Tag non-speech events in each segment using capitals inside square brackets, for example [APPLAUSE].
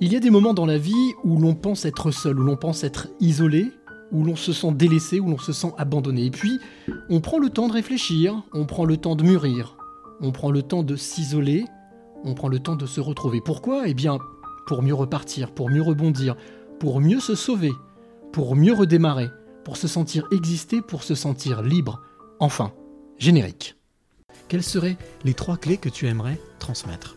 Il y a des moments dans la vie où l'on pense être seul, où l'on pense être isolé, où l'on se sent délaissé, où l'on se sent abandonné. Et puis, on prend le temps de réfléchir, on prend le temps de mûrir, on prend le temps de s'isoler, on prend le temps de se retrouver. Pourquoi? Eh bien, pour mieux repartir, pour mieux rebondir, pour mieux se sauver, pour mieux redémarrer, pour se sentir exister, pour se sentir libre. Enfin, générique. Quelles seraient les trois clés que tu aimerais transmettre?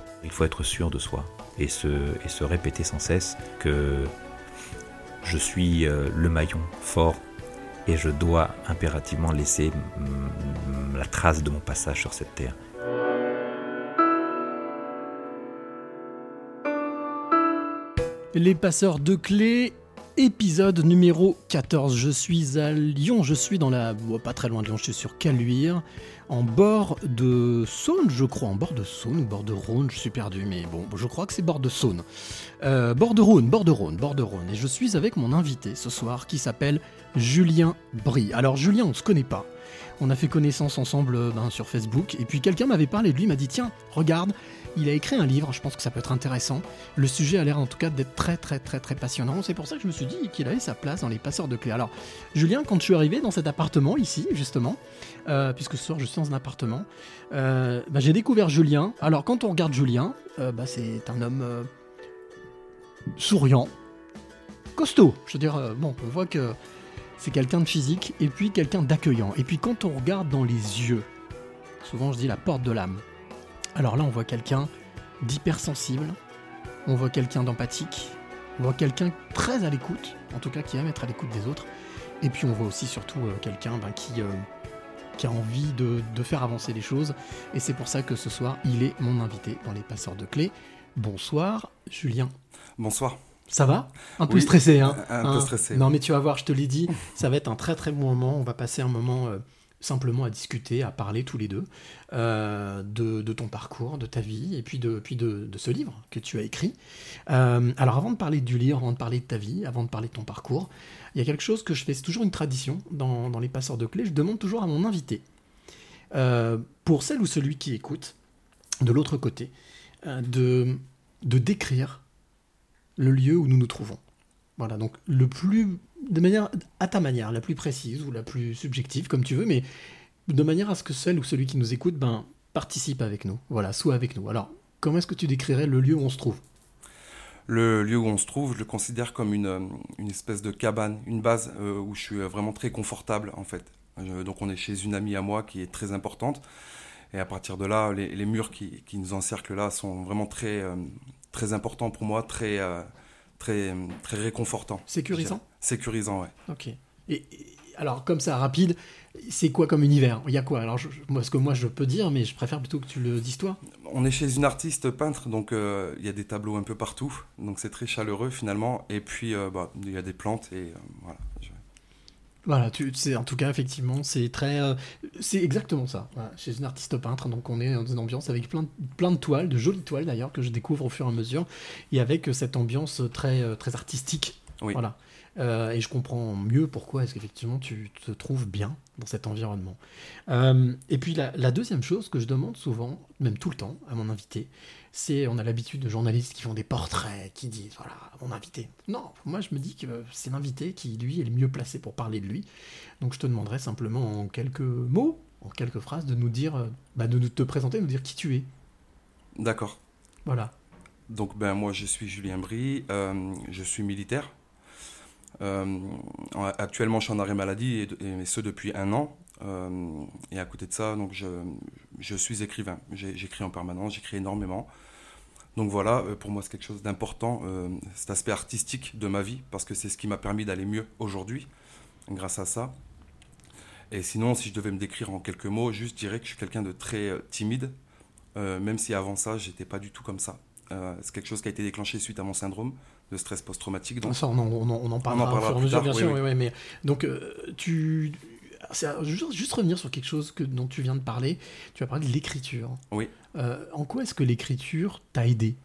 Il faut être sûr de soi et se, répéter sans cesse que je suis euh, le maillon fort et je dois impérativement laisser la trace de mon passage sur cette terre. Les passeurs de clés, épisode numéro 14. Je suis à Lyon, je suis dans la. bon, pas très loin de Lyon, je suis sur Caluire, en bord de Saône, je crois. En bord de Saône ou bord de Rhône, je suis perdu, mais bon, je crois que c'est bord de Saône. Euh, bord de Rhône, bord de Rhône, bord de Rhône. Et je suis avec mon invité ce soir qui s'appelle Julien Brie. Alors, Julien, on se connaît pas. On a fait connaissance ensemble euh, ben, sur Facebook, et puis quelqu'un m'avait parlé de lui, m'a dit Tiens, regarde, il a écrit un livre, je pense que ça peut être intéressant. Le sujet a l'air en tout cas d'être très très très très passionnant. C'est pour ça que je me suis dit qu'il avait sa place dans les passeurs de clés. Alors, Julien, quand je suis arrivé dans cet appartement ici, justement, euh, puisque ce soir je suis dans un appartement, euh, bah, j'ai découvert Julien. Alors, quand on regarde Julien, bah, c'est un homme souriant, costaud. Je veux dire, bon, on voit que c'est quelqu'un de physique et puis quelqu'un d'accueillant. Et puis quand on regarde dans les yeux, souvent je dis la porte de l'âme. Alors là, on voit quelqu'un d'hypersensible, on voit quelqu'un d'empathique, on voit quelqu'un très à l'écoute, en tout cas qui aime être à l'écoute des autres. Et puis on voit aussi surtout euh, quelqu'un ben, qui, euh, qui a envie de, de faire avancer les choses. Et c'est pour ça que ce soir, il est mon invité dans les passeurs de clés. Bonsoir, Julien. Bonsoir. Ça va? Un peu Oui, stressé, hein un peu Hein stressé, Non, mais tu vas voir, je te l'ai dit, [LAUGHS] ça va être un très très bon moment. On va passer un moment euh, simplement à discuter, à parler tous les deux euh, de, de ton parcours, de ta vie, et puis de, puis de, de ce livre que tu as écrit. Euh, alors, avant de parler du livre, avant de parler de ta vie, avant de parler de ton parcours, il y a quelque chose que je fais, c'est toujours une tradition dans, dans les passeurs de clés. Je demande toujours à mon invité, pour celle ou celui qui écoute, de l'autre côté, de, de décrire le lieu où nous nous trouvons. Voilà, donc le plus, de manière, à ta manière, la plus précise ou la plus subjective, comme tu veux, mais de manière à ce que celle ou celui qui nous écoute, ben, participe avec nous, voilà, soit avec nous. Alors, comment est-ce que tu décrirais le lieu où on se trouve? Le lieu où on se trouve, je le considère comme une, euh, une espèce de cabane, une base euh, où je suis euh, vraiment très confortable en fait. Donc on est chez une amie à moi qui est très importante. Et à partir de là, les, murs qui, qui nous encerclent là sont vraiment très, très importants pour moi, très, euh, très, très réconfortants. Sécurisant. Sécurisant, ouais. Ok. Et, et- alors, comme ça, rapide, c'est quoi comme univers? Il y a quoi? Alors, je, moi, ce que moi je peux dire, mais je préfère plutôt que tu le dises toi. On est chez une artiste peintre, donc euh, il y a des tableaux un peu partout, donc c'est très chaleureux finalement. Et puis euh, bah, il y a des plantes et voilà. Je- Voilà, tu en tout cas effectivement, c'est très, euh, c'est exactement ça. Voilà, chez une artiste peintre, donc on est dans une ambiance avec plein de, plein de toiles, de jolies toiles d'ailleurs que je découvre au fur et à mesure, et avec euh, cette ambiance très euh, très artistique. Oui. Voilà. Euh, et je comprends mieux pourquoi est-ce qu'effectivement tu te trouves bien dans cet environnement. Euh, et puis la, la deuxième chose que je demande souvent, même tout le temps, à mon invité, c'est on a l'habitude de journalistes qui font des portraits, qui disent voilà mon invité. Non, moi je me dis que c'est l'invité qui lui est le mieux placé pour parler de lui. Donc je te demanderai simplement en quelques mots, en quelques phrases, de nous dire, euh, bah, de nous- te présenter, de nous dire qui tu es. D'accord. Voilà. Donc ben moi je suis Julien Brie, euh, je suis militaire. Euh, en- actuellement je suis en arrêt maladie et, et ce depuis un an. Euh, et à côté de ça donc je, je suis écrivain. J'écris en permanence, j'écris énormément. Donc voilà, euh, pour moi c'est quelque chose d'important, euh, cet aspect artistique de ma vie, parce que c'est ce qui m'a permis d'aller mieux aujourd'hui, grâce à ça. Et sinon, si je devais me décrire en quelques mots, juste je dirais que je suis quelqu'un de très timide, euh, même si avant ça, j'étais pas du tout comme ça. Euh, c'est quelque chose qui a été déclenché suite à mon syndrome de stress post-traumatique. Donc, Ça, on en, on en- on en parlera, plus mesure, bien oui, sûr. oui. ouais, mais donc tu, c'est- juste, juste revenir sur quelque chose que, dont tu viens de parler. Tu as parlé de l'écriture. Oui. Euh, en quoi est-ce que l'écriture t'a aidé?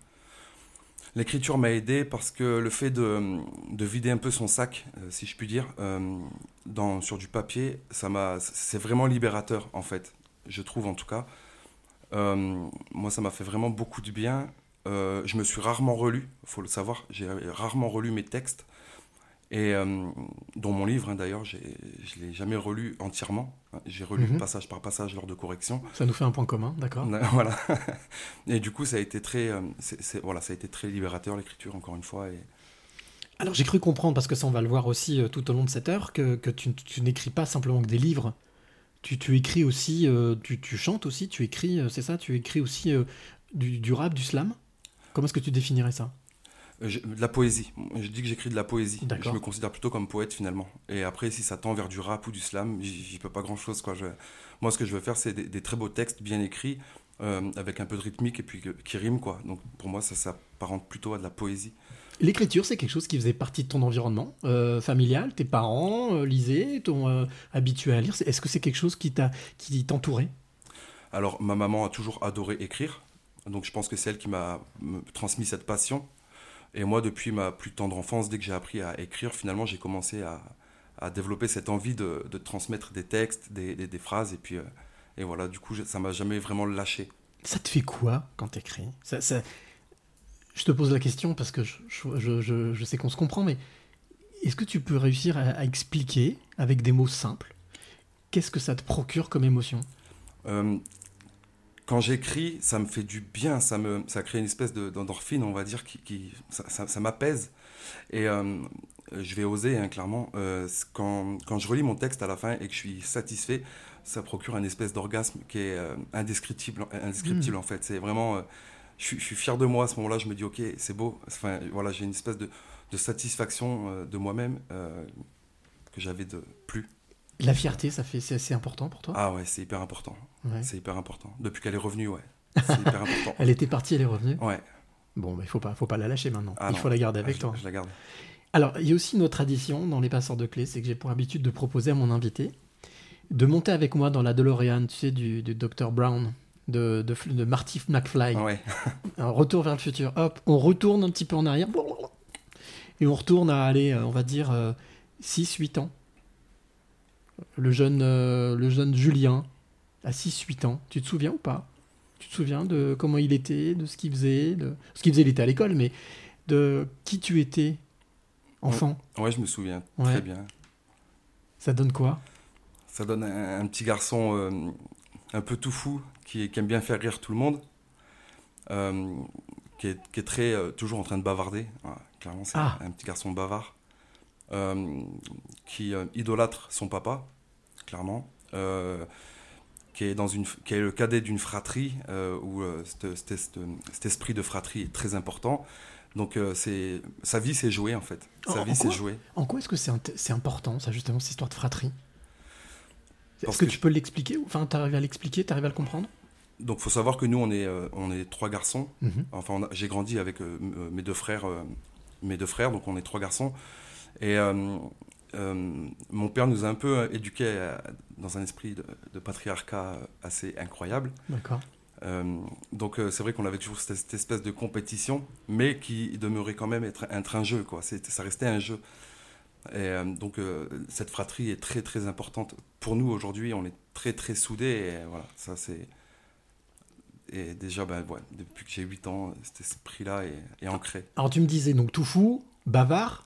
L'écriture m'a aidé parce que le fait de, de vider un peu son sac, euh, si je puis dire, euh, dans, sur du papier, ça m'a, c'est vraiment libérateur en fait, je trouve en tout cas. Moi, ça m'a fait vraiment beaucoup de bien. Je me suis rarement relu, faut le savoir, j'ai rarement relu mes textes. Et euh, dans mon livre, hein, d'ailleurs, je ne l'ai jamais relu entièrement. J'ai relu Mhm. passage par passage lors de correction. Ça nous fait un point commun, d'accord [LAUGHS] Voilà. [LAUGHS] Et du coup, ça a été très, euh, voilà, ça a été très libérateur l'écriture encore une fois. Et Alors j'ai cru comprendre, parce que ça on va le voir aussi euh, tout au long de cette heure, que, que tu, tu n'écris pas simplement que des livres. Tu, tu écris aussi, euh, tu, tu chantes aussi, tu écris, c'est ça Tu écris aussi du, du rap, du slam? Comment est-ce que tu définirais ça? Je- de la poésie. Je dis que j'écris de la poésie. Je me considère plutôt comme poète finalement. Et après, si ça tend vers du rap ou du slam, j'y peux pas grand chose. Quoi. Je- Moi, ce que je veux faire, c'est des, des très beaux textes bien écrits, euh, avec un peu de rythmique et puis qui riment. Quoi. Donc pour moi, ça s'apparente plutôt à de la poésie. L'écriture, c'est quelque chose qui faisait partie de ton environnement euh, familial. Tes parents euh, lisaient, t'ont euh, habitué à lire. Est-ce que c'est quelque chose qui t'entourait? Alors, ma maman a toujours adoré écrire. Donc, je pense que c'est elle qui m'a transmis cette passion. Et moi, depuis ma plus tendre enfance, dès que j'ai appris à écrire, finalement, j'ai commencé à, à développer cette envie de, de transmettre des textes, des, des- des phrases. Et puis, euh, et voilà, du coup, ça m'a jamais vraiment lâché. Ça te fait quoi quand t'écris? Ça, ça... Je te pose la question parce que je, je- je- je- je sais qu'on se comprend, mais est-ce que tu peux réussir à, à expliquer avec des mots simples qu'est-ce que ça te procure comme émotion? Euh, quand j'écris, ça me fait du bien, ça, me, ça crée une espèce de- d'endorphine, on va dire, qui, qui- ça, ça- ça m'apaise. Et euh, je vais oser, hein, clairement, euh, quand, quand je relis mon texte à la fin et que je suis satisfait, ça procure un espèce d'orgasme qui est euh, indescriptible, indescriptible en fait. C'est vraiment, je, suis, je suis fier de moi à ce moment-là, je me dis, ok, c'est beau. Enfin, voilà, j'ai une espèce de, de satisfaction de moi-même que j'avais de plus. La fierté, ça fait, c'est assez important pour toi? Ah ouais, c'est hyper important. Ouais. C'est hyper important. Depuis qu'elle est revenue, ouais. [LAUGHS] C'est hyper important. Elle était partie, elle est revenue? Ouais. Bon, bah, il faut pas, faut pas la lâcher maintenant. Ah il non. faut la garder Ah, avec je- toi. Je la garde. Alors, il y a aussi une autre tradition dans les passeurs de clés, c'est que j'ai pour habitude de proposer à mon invité de monter avec moi dans la DeLorean, tu sais, du, du Dr Brown, de, de, de Marty McFly. Ah ouais. [LAUGHS] Un retour vers le futur. Hop, on retourne un petit peu en arrière. Et on retourne à aller, euh, on va dire, 6-8 ans. Le jeune, euh, le jeune Julien, à 6-8 ans. Tu te souviens ou pas? Tu te souviens de comment il était, de ce qu'il faisait de... Ce qu'il faisait, il était à l'école, mais de qui tu étais, enfant? Ouais, je me souviens Ouais. très bien. Ça donne quoi? Ça donne un, un petit garçon euh, un peu tout fou, qui, qui aime bien faire rire tout le monde, euh, qui, est, qui est très toujours en train de bavarder. Clairement, c'est Ah. un, petit garçon bavard, qui euh, idolâtre son papa, clairement. euh, qui est, dans une, qui est le cadet d'une fratrie euh, où euh, cet, esprit de fratrie est très important. Donc euh, c'est sa vie c'est jouer en fait. Sa En- vie quoi jouer. En quoi est-ce que c'est important, ça, justement, cette histoire de fratrie? Est-ce que, que tu peux l'expliquer Enfin, t'arrives à l'expliquer T'arrives à le comprendre? Donc faut savoir que nous on est euh, on est trois garçons. Mhm. Enfin j'ai grandi avec euh, euh, mes deux frères euh, mes deux frères donc on est trois garçons et euh, euh, mon père nous a un peu euh, éduqués dans un esprit de, de patriarcat assez incroyable. D'accord. Euh, donc euh, c'est vrai qu'on avait toujours cette, cette espèce de compétition, mais qui demeurait quand même être, un jeu, quoi. Ça restait un jeu. Et euh, donc cette fratrie est très très importante pour nous aujourd'hui. On est très très soudés. Et voilà, ça c'est. Et déjà, ben, ouais, depuis que j'ai 8 ans, cet esprit-là est, est ancré. Alors, tu me disais, donc, tout fou, bavard,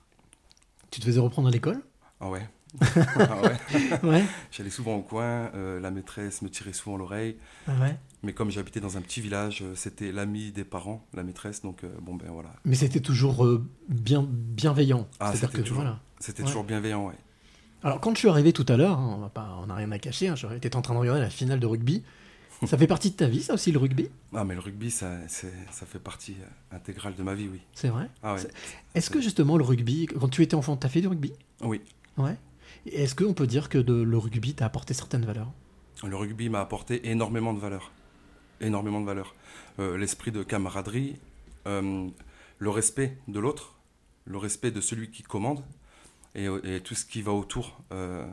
tu te faisais reprendre à l'école? Ah ouais. [LAUGHS] Ah ouais. Ouais. J'allais souvent au coin, euh, la maîtresse me tirait souvent l'oreille. Ah ouais. Mais comme j'habitais dans un petit village, euh, c'était l'ami des parents, la maîtresse, donc euh, bon ben voilà. Mais c'était toujours euh, bien, bienveillant. Ah, c'était que, toujours- voilà. C'était Ouais. toujours bienveillant, ouais. Alors, quand je suis arrivé tout à l'heure, hein, on n'a rien à cacher, hein, j'étais en train de regarder la finale de rugby. Ça fait partie de ta vie, ça aussi, le rugby? Ah, mais le rugby, ça, ça fait partie euh, intégrale de ma vie, oui. C'est vrai? Ah ouais. Est-ce que justement le rugby, quand tu étais enfant, t'as fait du rugby? Oui. Ouais. Est-ce qu'on peut dire que de- le rugby t'a apporté certaines valeurs? Le rugby m'a apporté énormément de valeurs. Énormément de valeurs. Euh, L'esprit de camaraderie, euh, le respect de l'autre, le respect de celui qui commande et, et tout ce qui va autour, euh,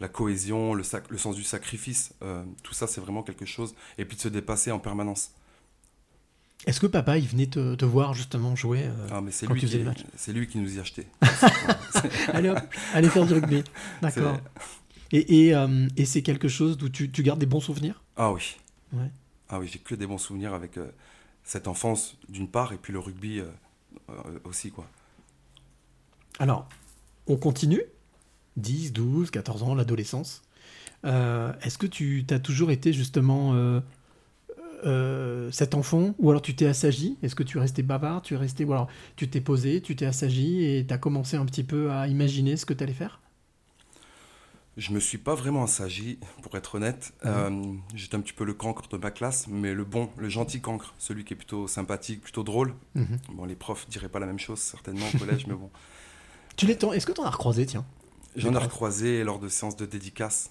la cohésion, le, sac- le sens du sacrifice, euh, tout ça c'est vraiment quelque chose. Et puis de se dépasser en permanence. Est-ce que papa, il venait te, te voir justement jouer euh, Ah, mais c'est quand lui, tu faisais qui- les matchs c'est lui qui nous y achetait. [LAUGHS] [LAUGHS] Allez hop, allez faire du rugby. D'accord. Et, et, euh, et c'est quelque chose d'où tu, tu gardes des bons souvenirs? Ah oui. Ouais. Ah oui, j'ai que des bons souvenirs avec euh, cette enfance d'une part et puis le rugby aussi quoi. Alors, on continue? 10, 12, 14 ans, l'adolescence. Euh, Est-ce que tu as toujours été justement euh, euh, cet enfant Ou alors tu t'es assagi? Est-ce que tu es resté bavard? Tu es resté, ou alors tu t'es posé, tu t'es assagi et tu as commencé un petit peu à imaginer ce que tu allais faire? Je me suis pas vraiment assagi, pour être honnête. Euh, J'étais un petit peu le cancre de ma classe, mais le bon, le gentil cancre, celui qui est plutôt sympathique, plutôt drôle. Mhm. Bon, les profs diraient pas la même chose certainement au collège, [LAUGHS] mais bon. Tu l'es Est-ce que tu en as recroisé, tiens? J'en ai recroisé lors de séances de dédicace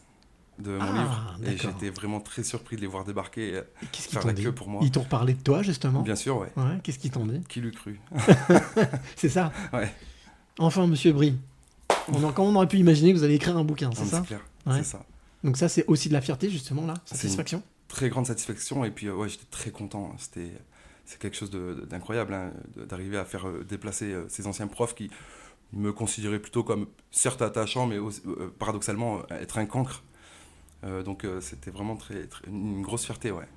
de mon Ah, livre, et j'étais vraiment très surpris de les voir débarquer et Et Qu'est-ce qu'ils faire t'ont la dit queue pour moi. Ils t'ont reparlé de toi, justement Bien sûr, ouais. Ouais, qu'est-ce qu'ils t'ont dit Qui l'eût cru [LAUGHS] C'est ça [LAUGHS] Ouais. Enfin, monsieur Brie, on a, on aurait pu imaginer que vous allez écrire un bouquin, c'est ça clair, Ouais. c'est ça. Donc ça, c'est aussi de la fierté, justement, là C'est Satisfaction très grande satisfaction et puis euh, ouais j'étais très content c'était c'est quelque chose d'incroyable hein, d'arriver à faire euh, déplacer euh, ces anciens profs qui me considéraient plutôt comme certes attachant mais aussi, euh, paradoxalement euh, être un cancre Euh, donc c'était vraiment très, très- une grosse fierté ouais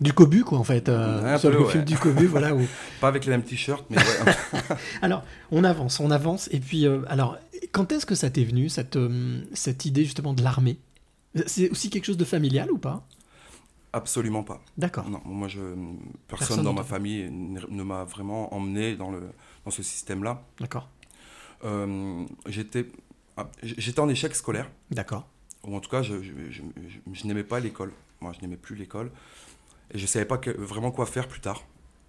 Du cobu, quoi, en fait. euh, peu, le ouais. film du cobu, voilà. Où... [LAUGHS] pas avec les mêmes t-shirts mais ouais, [LAUGHS] Alors, on avance, on avance. Et puis, euh, alors, quand est-ce que ça t'est venu, cette, euh, cette idée, justement, de l'armée? C'est aussi quelque chose de familial ou pas? Absolument pas D'accord. non moi je personne, Personne dans ma famille ne, ne m'a vraiment emmené dans le dans ce système là D'accord. J'étais ah, j'étais en échec scolaire D'accord. ou en tout cas, je, je, je- je- n'aimais pas l'école. Moi, je n'aimais plus l'école. Et je ne savais pas que- vraiment quoi faire plus tard.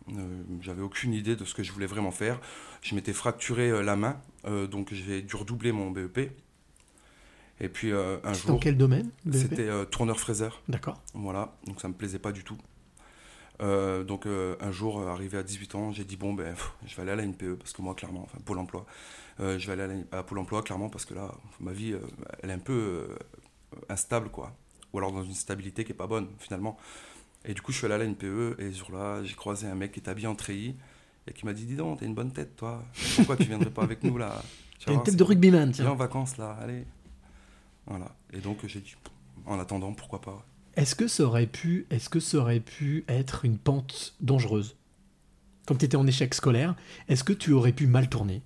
Euh, J'avais aucune idée de ce que je voulais vraiment faire. Je m'étais fracturé euh, la main, euh, donc j'ai dû redoubler mon BEP. Et puis euh, un C'est dans jour, quel domaine BEP c'était euh, tourneur-fraiseur. D'accord. Voilà, donc ça me plaisait pas du tout. Euh, donc euh, un jour, euh, arrivé à 18 ans, j'ai dit bon ben pff, je vais aller à la NPE parce que moi clairement, enfin Pôle Emploi, euh, je vais aller à, la- à Pôle Emploi clairement parce que là ma vie elle est un peu instable quoi, ou alors dans une stabilité qui est pas bonne finalement. Et du coup je suis allé à la NPE et ce jour-là j'ai croisé un mec qui est habillé en treillis et qui m'a dit dis donc t'as une bonne tête toi, pourquoi tu viendrais pas avec nous là? [LAUGHS] T'as une tête de rugbyman, Viens en tiens. vacances là, allez. Voilà. Et donc j'ai dit en attendant pourquoi pas. Est-ce que ça aurait pu, est-ce que ça aurait pu être une pente dangereuse Comme tu étais en échec scolaire, est-ce que tu aurais pu mal tourner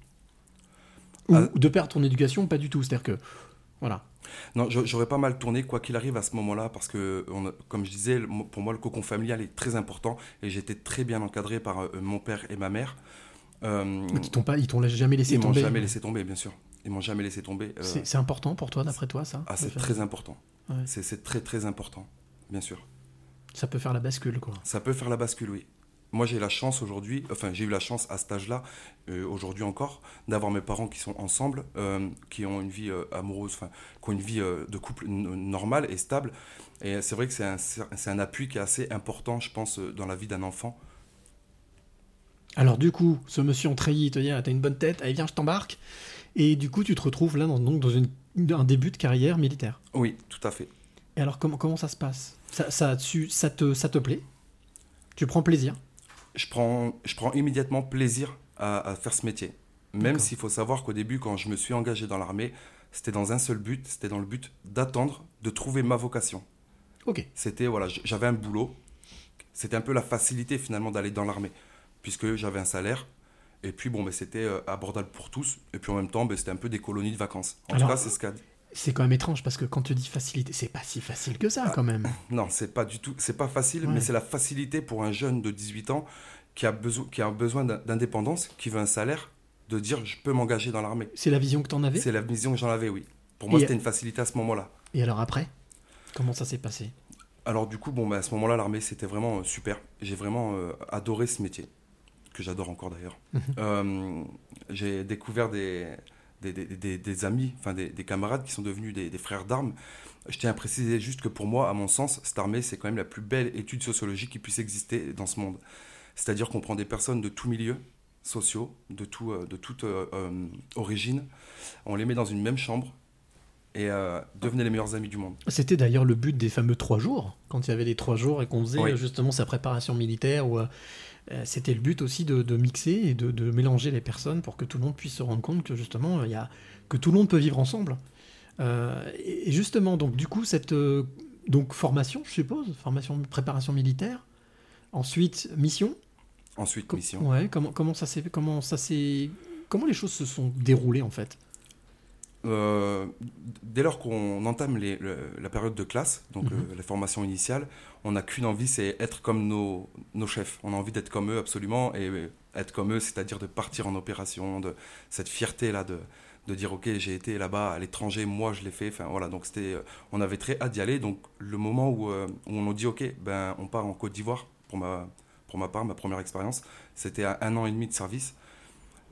Ou Ah. de perdre ton éducation Pas du tout. C'est-à-dire que, voilà. Non, j'a- j'aurais pas mal tourné quoi qu'il arrive à ce moment-là parce que, on comme je disais, pour moi le cocon familial est très important et j'étais très bien encadré par euh, mon père et ma mère. Euh, Ils t'ont pas, ils t'ont jamais laissé ils m'ont tomber. jamais laissé tomber, bien sûr. Ils m'ont jamais laissé tomber. euh, C'est important pour toi, d'après toi, ça? Ah, c'est très important. Ouais. C'est- très très important, bien sûr. Ça peut faire la bascule, quoi. Ça peut faire la bascule, oui. Moi, j'ai la chance aujourd'hui, enfin, j'ai eu la chance à cet âge-là, euh, aujourd'hui encore, d'avoir mes parents qui sont ensemble, euh, qui ont une vie euh, amoureuse, enfin, qui ont une vie de couple normale et stable. Et c'est vrai que c'est un, un appui qui est assez important, je pense, dans la vie d'un enfant. Alors du coup, ce monsieur en treillis te dit ah, t'as une bonne tête, allez viens je t'embarque. Et du coup tu te retrouves là dans, donc, dans une, un début de carrière militaire. Oui, tout à fait. Et alors comment, comment ça se passe? Ça, ça, tu- ça, te, ça te plaît? Tu prends plaisir? Je prends, je prends immédiatement plaisir à, à faire ce métier. Même s'il faut savoir qu'au début, quand je me suis engagé dans l'armée, c'était dans un seul but, c'était dans le but d'attendre, de trouver ma vocation. Ok. C'était, voilà, j'avais un boulot. C'était un peu la facilité finalement d'aller dans l'armée, puisque j'avais un salaire. Et puis bon, ben, c'était euh, abordable pour tous. Et puis en même temps, ben, c'était un peu des colonies de vacances. En Alors- tout cas, c'est ce qu'a dit. C'est quand même étrange parce que quand tu dis facilité, c'est pas si facile que ça quand même. [COUGHS] Non, c'est pas du tout, c'est pas facile, Ouais. mais c'est la facilité pour un jeune de 18 ans qui a besoin, qui a besoin d'in- d'indépendance, qui veut un salaire, de dire je peux m'engager dans l'armée. C'est la vision que t'en avais? C'est la vision que j'en avais, oui. Pour moi, c'était une facilité à ce moment-là. Et alors après? Comment ça s'est passé? Alors du coup, bon, bah, à ce moment-là, l'armée, c'était vraiment euh, super. J'ai vraiment euh, adoré ce métier, que j'adore encore d'ailleurs. Mhm. Euh, j'ai découvert des, des, des- des- des amis, enfin des, des camarades qui sont devenus des, frères d'armes. Je tiens à préciser juste que pour moi, à mon sens, cette armée, c'est quand même la plus belle étude sociologique qui puisse exister dans ce monde. C'est-à-dire qu'on prend des personnes de tout milieu, sociaux de, tout, euh, de toute euh, euh, origine. On les met dans une même chambre et euh, devenez les meilleurs amis du monde. C'était d'ailleurs le but des fameux trois jours, quand il y avait les trois jours et qu'on faisait Oui. justement sa préparation militaire. Où, euh, c'était le but aussi de, de mixer et de, de mélanger les personnes pour que tout le monde puisse se rendre compte que justement, il y a, que tout le monde peut vivre ensemble. Euh, et justement, donc du coup, cette euh, donc formation, je suppose, formation de préparation militaire. Ensuite, mission. Ensuite, mission. Ouais, comment, comment ça s'est comment ça s'est comment les choses se sont déroulées en fait? Euh, dès lors qu'on entame les- le- la période de classe, donc Mhm. euh, la formation initiale, on n'a qu'une envie, c'est être comme nos, nos chefs. On a envie d'être comme eux absolument, et euh, être comme eux, c'est-à-dire de partir en opération, de cette fierté-là de, de dire ok, j'ai été là-bas à l'étranger, moi je l'ai fait. Enfin voilà, donc c'était, on avait très hâte d'y aller. Donc le moment où, euh, où on nous dit ok, ben on part en Côte d'Ivoire pour ma, pour ma part, ma première expérience, c'était à un an et demi de service.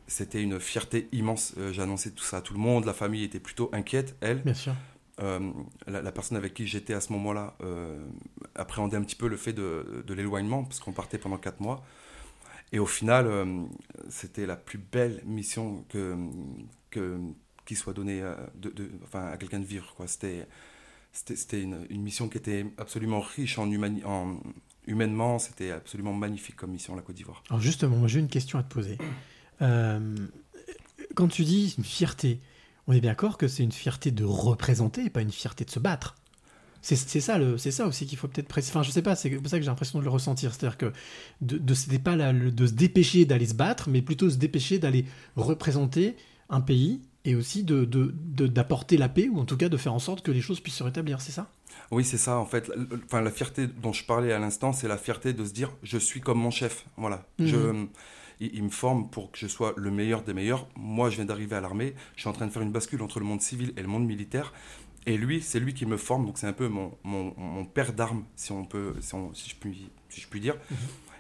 C'était une fierté immense. Euh, J'ai annoncé tout ça à tout le monde. La famille était plutôt inquiète, elle. Bien sûr. Euh, la, la personne avec qui j'étais à ce moment-là euh, appréhendait un petit peu le fait de, de l'éloignement, parce qu'on partait pendant quatre mois. Et au final, euh, c'était la plus belle mission que, que, qui soit donnée à, de, de- enfin, à quelqu'un de vivre. quoi. C'était c'était c'était une, une mission qui était absolument riche en, humani- en humainement. C'était absolument magnifique comme mission, la Côte d'Ivoire. Alors justement, moi j'ai une question à te poser. Euh, quand tu dis une fierté, on est bien d'accord que c'est une fierté de représenter et pas une fierté de se battre. C'est ça, le- ça aussi qu'il faut peut-être préciser. Enfin, je sais pas, c'est pour ça que j'ai l'impression de le ressentir. C'est-à-dire que de, de, pas la- le- de se dépêcher d'aller se battre, mais plutôt se dépêcher d'aller représenter un pays et aussi de, de- de- d'apporter la paix ou en tout cas de faire en sorte que les choses puissent se rétablir. C'est ça? Oui, c'est ça, en fait. Enfin, la fierté dont je parlais à l'instant, c'est la fierté de se dire je suis comme mon chef. Voilà. Mhm. Je, il, il me forme pour que je sois le meilleur des meilleurs. Moi, je viens d'arriver à l'armée. Je suis en train de faire une bascule entre le monde civil et le monde militaire. Et lui, c'est lui qui me forme. Donc, c'est un peu mon, mon, mon père d'armes, si, on peut, si, on- si je puis, si je puis dire.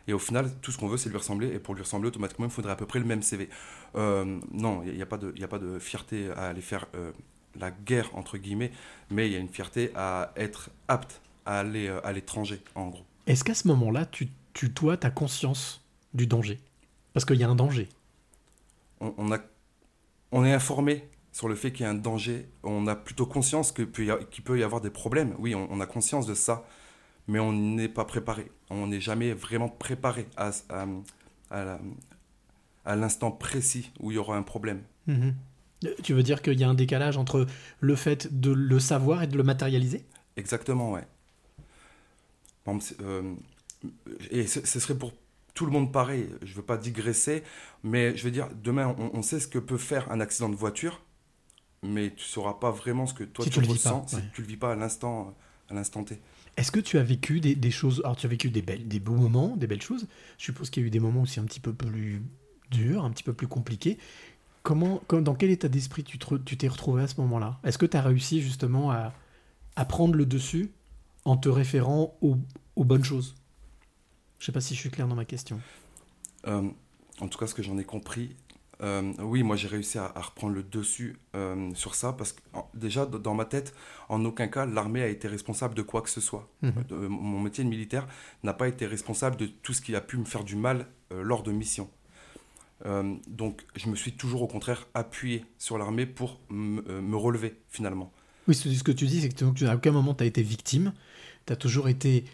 Et au final, tout ce qu'on veut, c'est lui ressembler. Et pour lui ressembler, automatiquement, il faudrait à peu près le même CV. Euh, non, il n'y a, pas de- y a pas de fierté à aller faire euh, la guerre, entre guillemets, mais il y a une fierté à être apte à aller euh, à l'étranger, en gros. Est-ce qu'à ce moment-là, tu, tu toi, tu as conscience du danger? Parce qu'il y a un danger. On, on a, on est informé sur le fait qu'il y a un danger. On a plutôt conscience qu'il peut y avoir des problèmes. Oui, on, on a conscience de ça, mais on n'est pas préparé. On n'est jamais vraiment préparé à, à, à l'instant précis où il y aura un problème. Mhm. Tu veux dire qu'il y a un décalage entre le fait de le savoir et de le matérialiser? Exactement, ouais. C'est, euh, et ce, ce serait pour tout le monde pareil. Je ne veux pas digresser, mais je veux dire, demain, on, on sait ce que peut faire un accident de voiture, mais tu ne sauras pas vraiment ce que toi Si tu tu le ressens pas, si ouais. tu ne le vis pas à l'instant, à l'instant T. Est-ce que tu as vécu des, des choses Alors, tu as vécu des, belles, des beaux moments, des belles choses. Je suppose qu'il y a eu des moments aussi un petit peu plus durs, un petit peu plus compliqués. Comment, comme- dans quel état d'esprit tu te re- tu t'es retrouvé à ce moment-là? Est-ce que tu as réussi justement à, à prendre le dessus en te référant aux, aux bonnes choses? Je sais pas si je suis clair dans ma question. Euh, en tout cas, ce que j'en ai compris, euh, oui, moi j'ai réussi à, à reprendre le dessus euh, sur ça parce que en- déjà dans ma tête, en aucun cas l'armée a été responsable de quoi que ce soit. Mhm. Mon métier de militaire n'a pas été responsable de tout ce qui a pu me faire du mal euh, lors de missions. Donc je me suis toujours au contraire appuyé sur l'armée pour me relever finalement. Oui, ce que tu dis, c'est que tu- à aucun moment tu as été victime. Tu as toujours été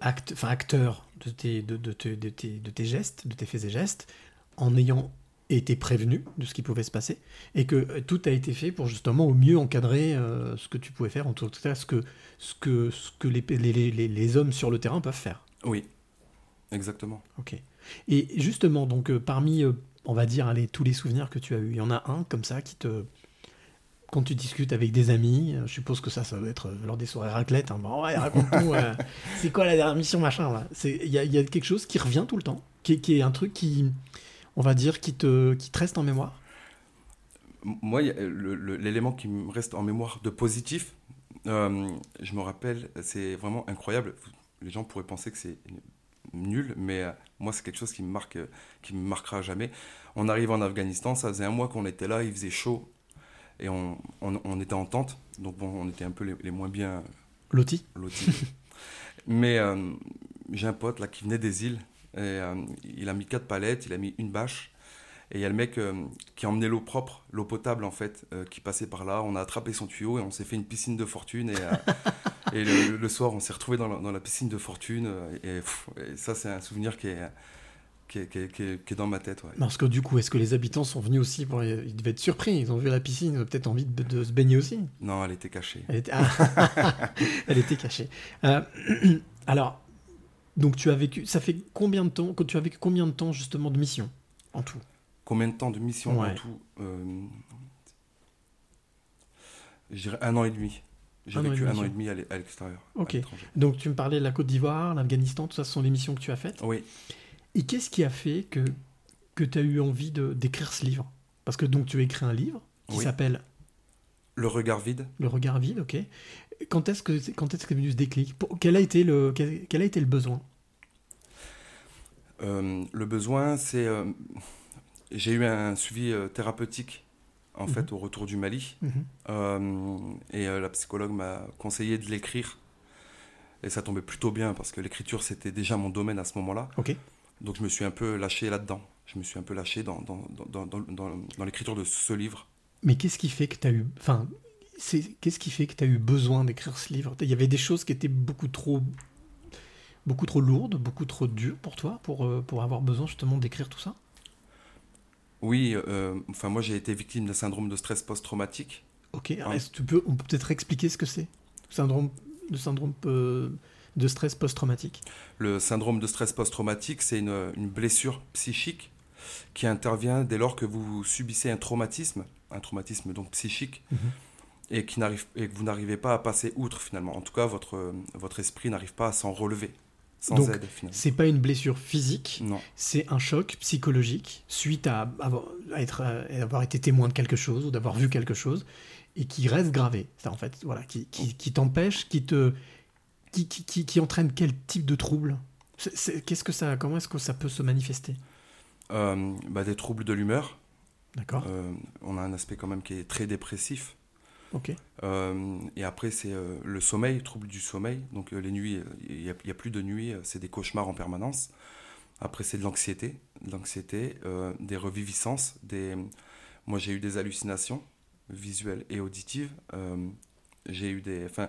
acte, acteur de tes, de, de tes- de tes- de tes gestes, de tes faits et gestes, en ayant été prévenu de ce qui pouvait se passer. Et que euh, tout a été fait pour justement au mieux encadrer euh, ce que tu pouvais faire, en tout cas ce que, ce que, ce que les, les, les- les hommes sur le terrain peuvent faire. Oui, exactement. Ok. Et justement, donc euh, parmi, euh, on va dire, allez, tous les souvenirs que tu as eus, il y en a un comme ça qui te... Quand tu discutes avec des amis, euh, je suppose que ça, ça doit être euh, lors des soirées raclette. Hein, bon, ouais, raconte-nous, euh, [LAUGHS] c'est quoi la dernière mission, machin, là? C'est- Il y a, y a quelque chose qui revient tout le temps, qui, est- qui est un truc qui, on va dire, qui te, qui te reste en mémoire? Moi, l'élément qui me reste en mémoire de positif, euh, je me rappelle, c'est vraiment incroyable. Les gens pourraient penser que c'est nul, mais euh, moi, c'est quelque chose qui me marque, qui me marquera jamais. On arrive en Afghanistan, ça faisait un mois qu'on était là, il faisait chaud, et on, on- on était en tente, donc bon, on était un peu les, les moins bien Loti lotis. [LAUGHS] mais euh, j'ai un pote là qui venait des îles, Et, euh, il a mis quatre palettes, il a mis une bâche. Et il y a le mec euh, qui a emmené l'eau propre, l'eau potable en fait, qui passait par là. On a attrapé son tuyau et on s'est fait une piscine de fortune. Et, [LAUGHS] et le, le soir, on s'est retrouvé dans la, dans la piscine de fortune. Et, pff, et ça, c'est un souvenir qui est, qui est, qui est- qui est- qui est dans ma tête. ouais. Parce que du coup, est-ce que les habitants sont venus aussi pour... Ils devaient être surpris, ils ont vu la piscine, ils ont peut-être envie de, de se baigner aussi. Non, elle était cachée. Elle était, Ah. [LAUGHS] Elle était cachée. Euh, [CLEARS THROAT] alors, donc tu as vécu... Ça fait combien de temps... Tu as vécu combien de temps justement de mission en tout? Combien de temps de mission Ouais. en tout Euh, Je dirais un an et demi. J'ai vécu un an et demi à l'e- à l'extérieur. Ok. Donc tu me parlais de la Côte d'Ivoire, l'Afghanistan, tout ça, ce sont les missions que tu as faites? Oui. Et qu'est-ce qui a fait que, que tu as eu envie de- d'écrire ce livre? Parce que donc tu as écrit un livre qui Oui. s'appelle Le regard vide. Le regard vide, ok. Quand est-ce que quand est-ce qu'est venu ce déclic? Pour- quel, a été le, quel, quel a été le besoin? Euh, le besoin, c'est. euh, j'ai eu un suivi euh, thérapeutique, en Mhm. fait, au retour du Mali. Mhm. Et la psychologue m'a conseillé de l'écrire. Et ça tombait plutôt bien parce que l'écriture, c'était déjà mon domaine à ce moment-là. Ok. Donc je me suis un peu lâché là-dedans. Je me suis un peu lâché dans, dans, dans, dans, dans- l'écriture de ce livre. Mais qu'est-ce qui fait que tu as eu. Enfin, qu'est-ce qui fait que tu as eu besoin d'écrire ce livre? Il y avait des choses qui étaient beaucoup trop. beaucoup trop lourdes, beaucoup trop dures pour toi, pour, euh, pour avoir besoin justement d'écrire tout ça? Oui, euh, enfin moi j'ai été victime d'un syndrome de stress post-traumatique. Ok, Ouais. est-ce que tu peux, on peut peut-être expliquer ce que c'est? Syndrome, Le syndrome euh, de stress post-traumatique. Le syndrome de stress post-traumatique, c'est une, une blessure psychique qui intervient dès lors que vous subissez un traumatisme, un traumatisme donc psychique, Mhm. et, qui n'arrive, et que vous n'arrivez pas à passer outre finalement. En tout cas, votre, votre esprit n'arrive pas à s'en relever, sans Donc, aide finalement. C'est pas une blessure physique, Non, c'est un choc psychologique suite à avoir, à être, à avoir été témoin de quelque chose ou d'avoir vu quelque chose et qui reste gravé. Ça, en fait, voilà, qui, qui, qui t'empêche, qui te, qui, qui, qui, qui entraîne quel type de trouble Qu'est-ce que ça, comment est-ce que ça peut se manifester Euh, bah, des troubles de l'humeur. D'accord. Euh, on a un aspect quand même qui est très dépressif. Ok. Euh, et après, c'est le sommeil, trouble du sommeil. Donc les nuits, il n'y a, plus de nuit, euh, c'est des cauchemars en permanence. Après, c'est de l'anxiété, de l'anxiété, des reviviscences. Des... Moi, j'ai eu des hallucinations visuelles et auditives. J'ai eu des, enfin,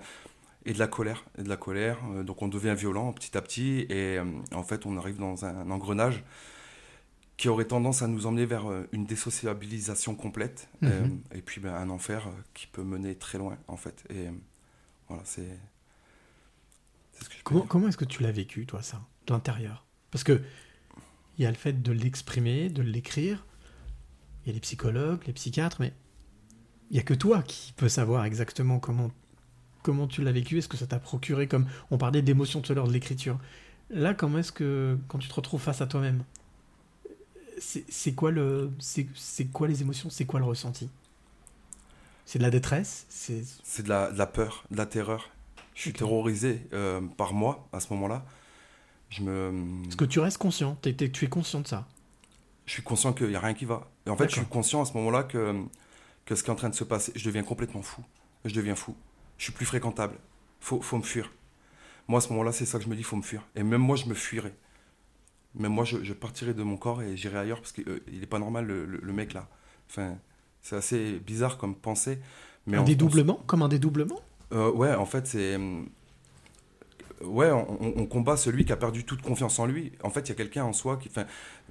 et de la colère, et de la colère. Euh, donc, on devient violent petit à petit, et euh, en fait, on arrive dans un, engrenage qui aurait tendance à nous emmener vers euh, une désociabilisation complète, Mhm. et puis ben, un enfer qui peut mener très loin, en fait. Et voilà, c'est. ce Comment, comment est-ce que tu l'as vécu, toi, ça, de l'intérieur? Parce que il y a le fait de l'exprimer, de l'écrire, il y a les psychologues, les psychiatres, mais il n'y a que toi qui peux savoir exactement comment, comment tu l'as vécu, est-ce que ça t'a procuré, comme on parlait d'émotion tout à l'heure, de l'écriture. Là, comment est-ce que, quand tu te retrouves face à toi-même, c'est quoi, le, c'est quoi les émotions, c'est quoi le ressenti? C'est de la détresse C'est C'est de la, de la peur, de la terreur. Je suis terrorisé euh, par moi à ce moment-là. Je me. Est-ce que tu restes conscient T'es- t'es- Tu es conscient de ça je suis conscient qu'il n'y a rien qui va. Et en fait, je suis conscient à ce moment-là que, que ce qui est en train de se passer, je deviens complètement fou. Je deviens fou. Je suis plus fréquentable. Faut, faut me fuir. Moi, à ce moment-là, c'est ça que je me dis, faut me fuir. Et même moi, je me fuirais. Même moi, je, je partirais de mon corps et j'irais ailleurs parce qu'il n'est pas normal, le, le- le mec là. Enfin, c'est assez bizarre comme pensée. Mais Un dédoublement? Comme un dédoublement? Euh, ouais, en fait, c'est. hum, Ouais, on combat celui qui a perdu toute confiance en lui. En fait, il y a quelqu'un en soi qui. Enfin,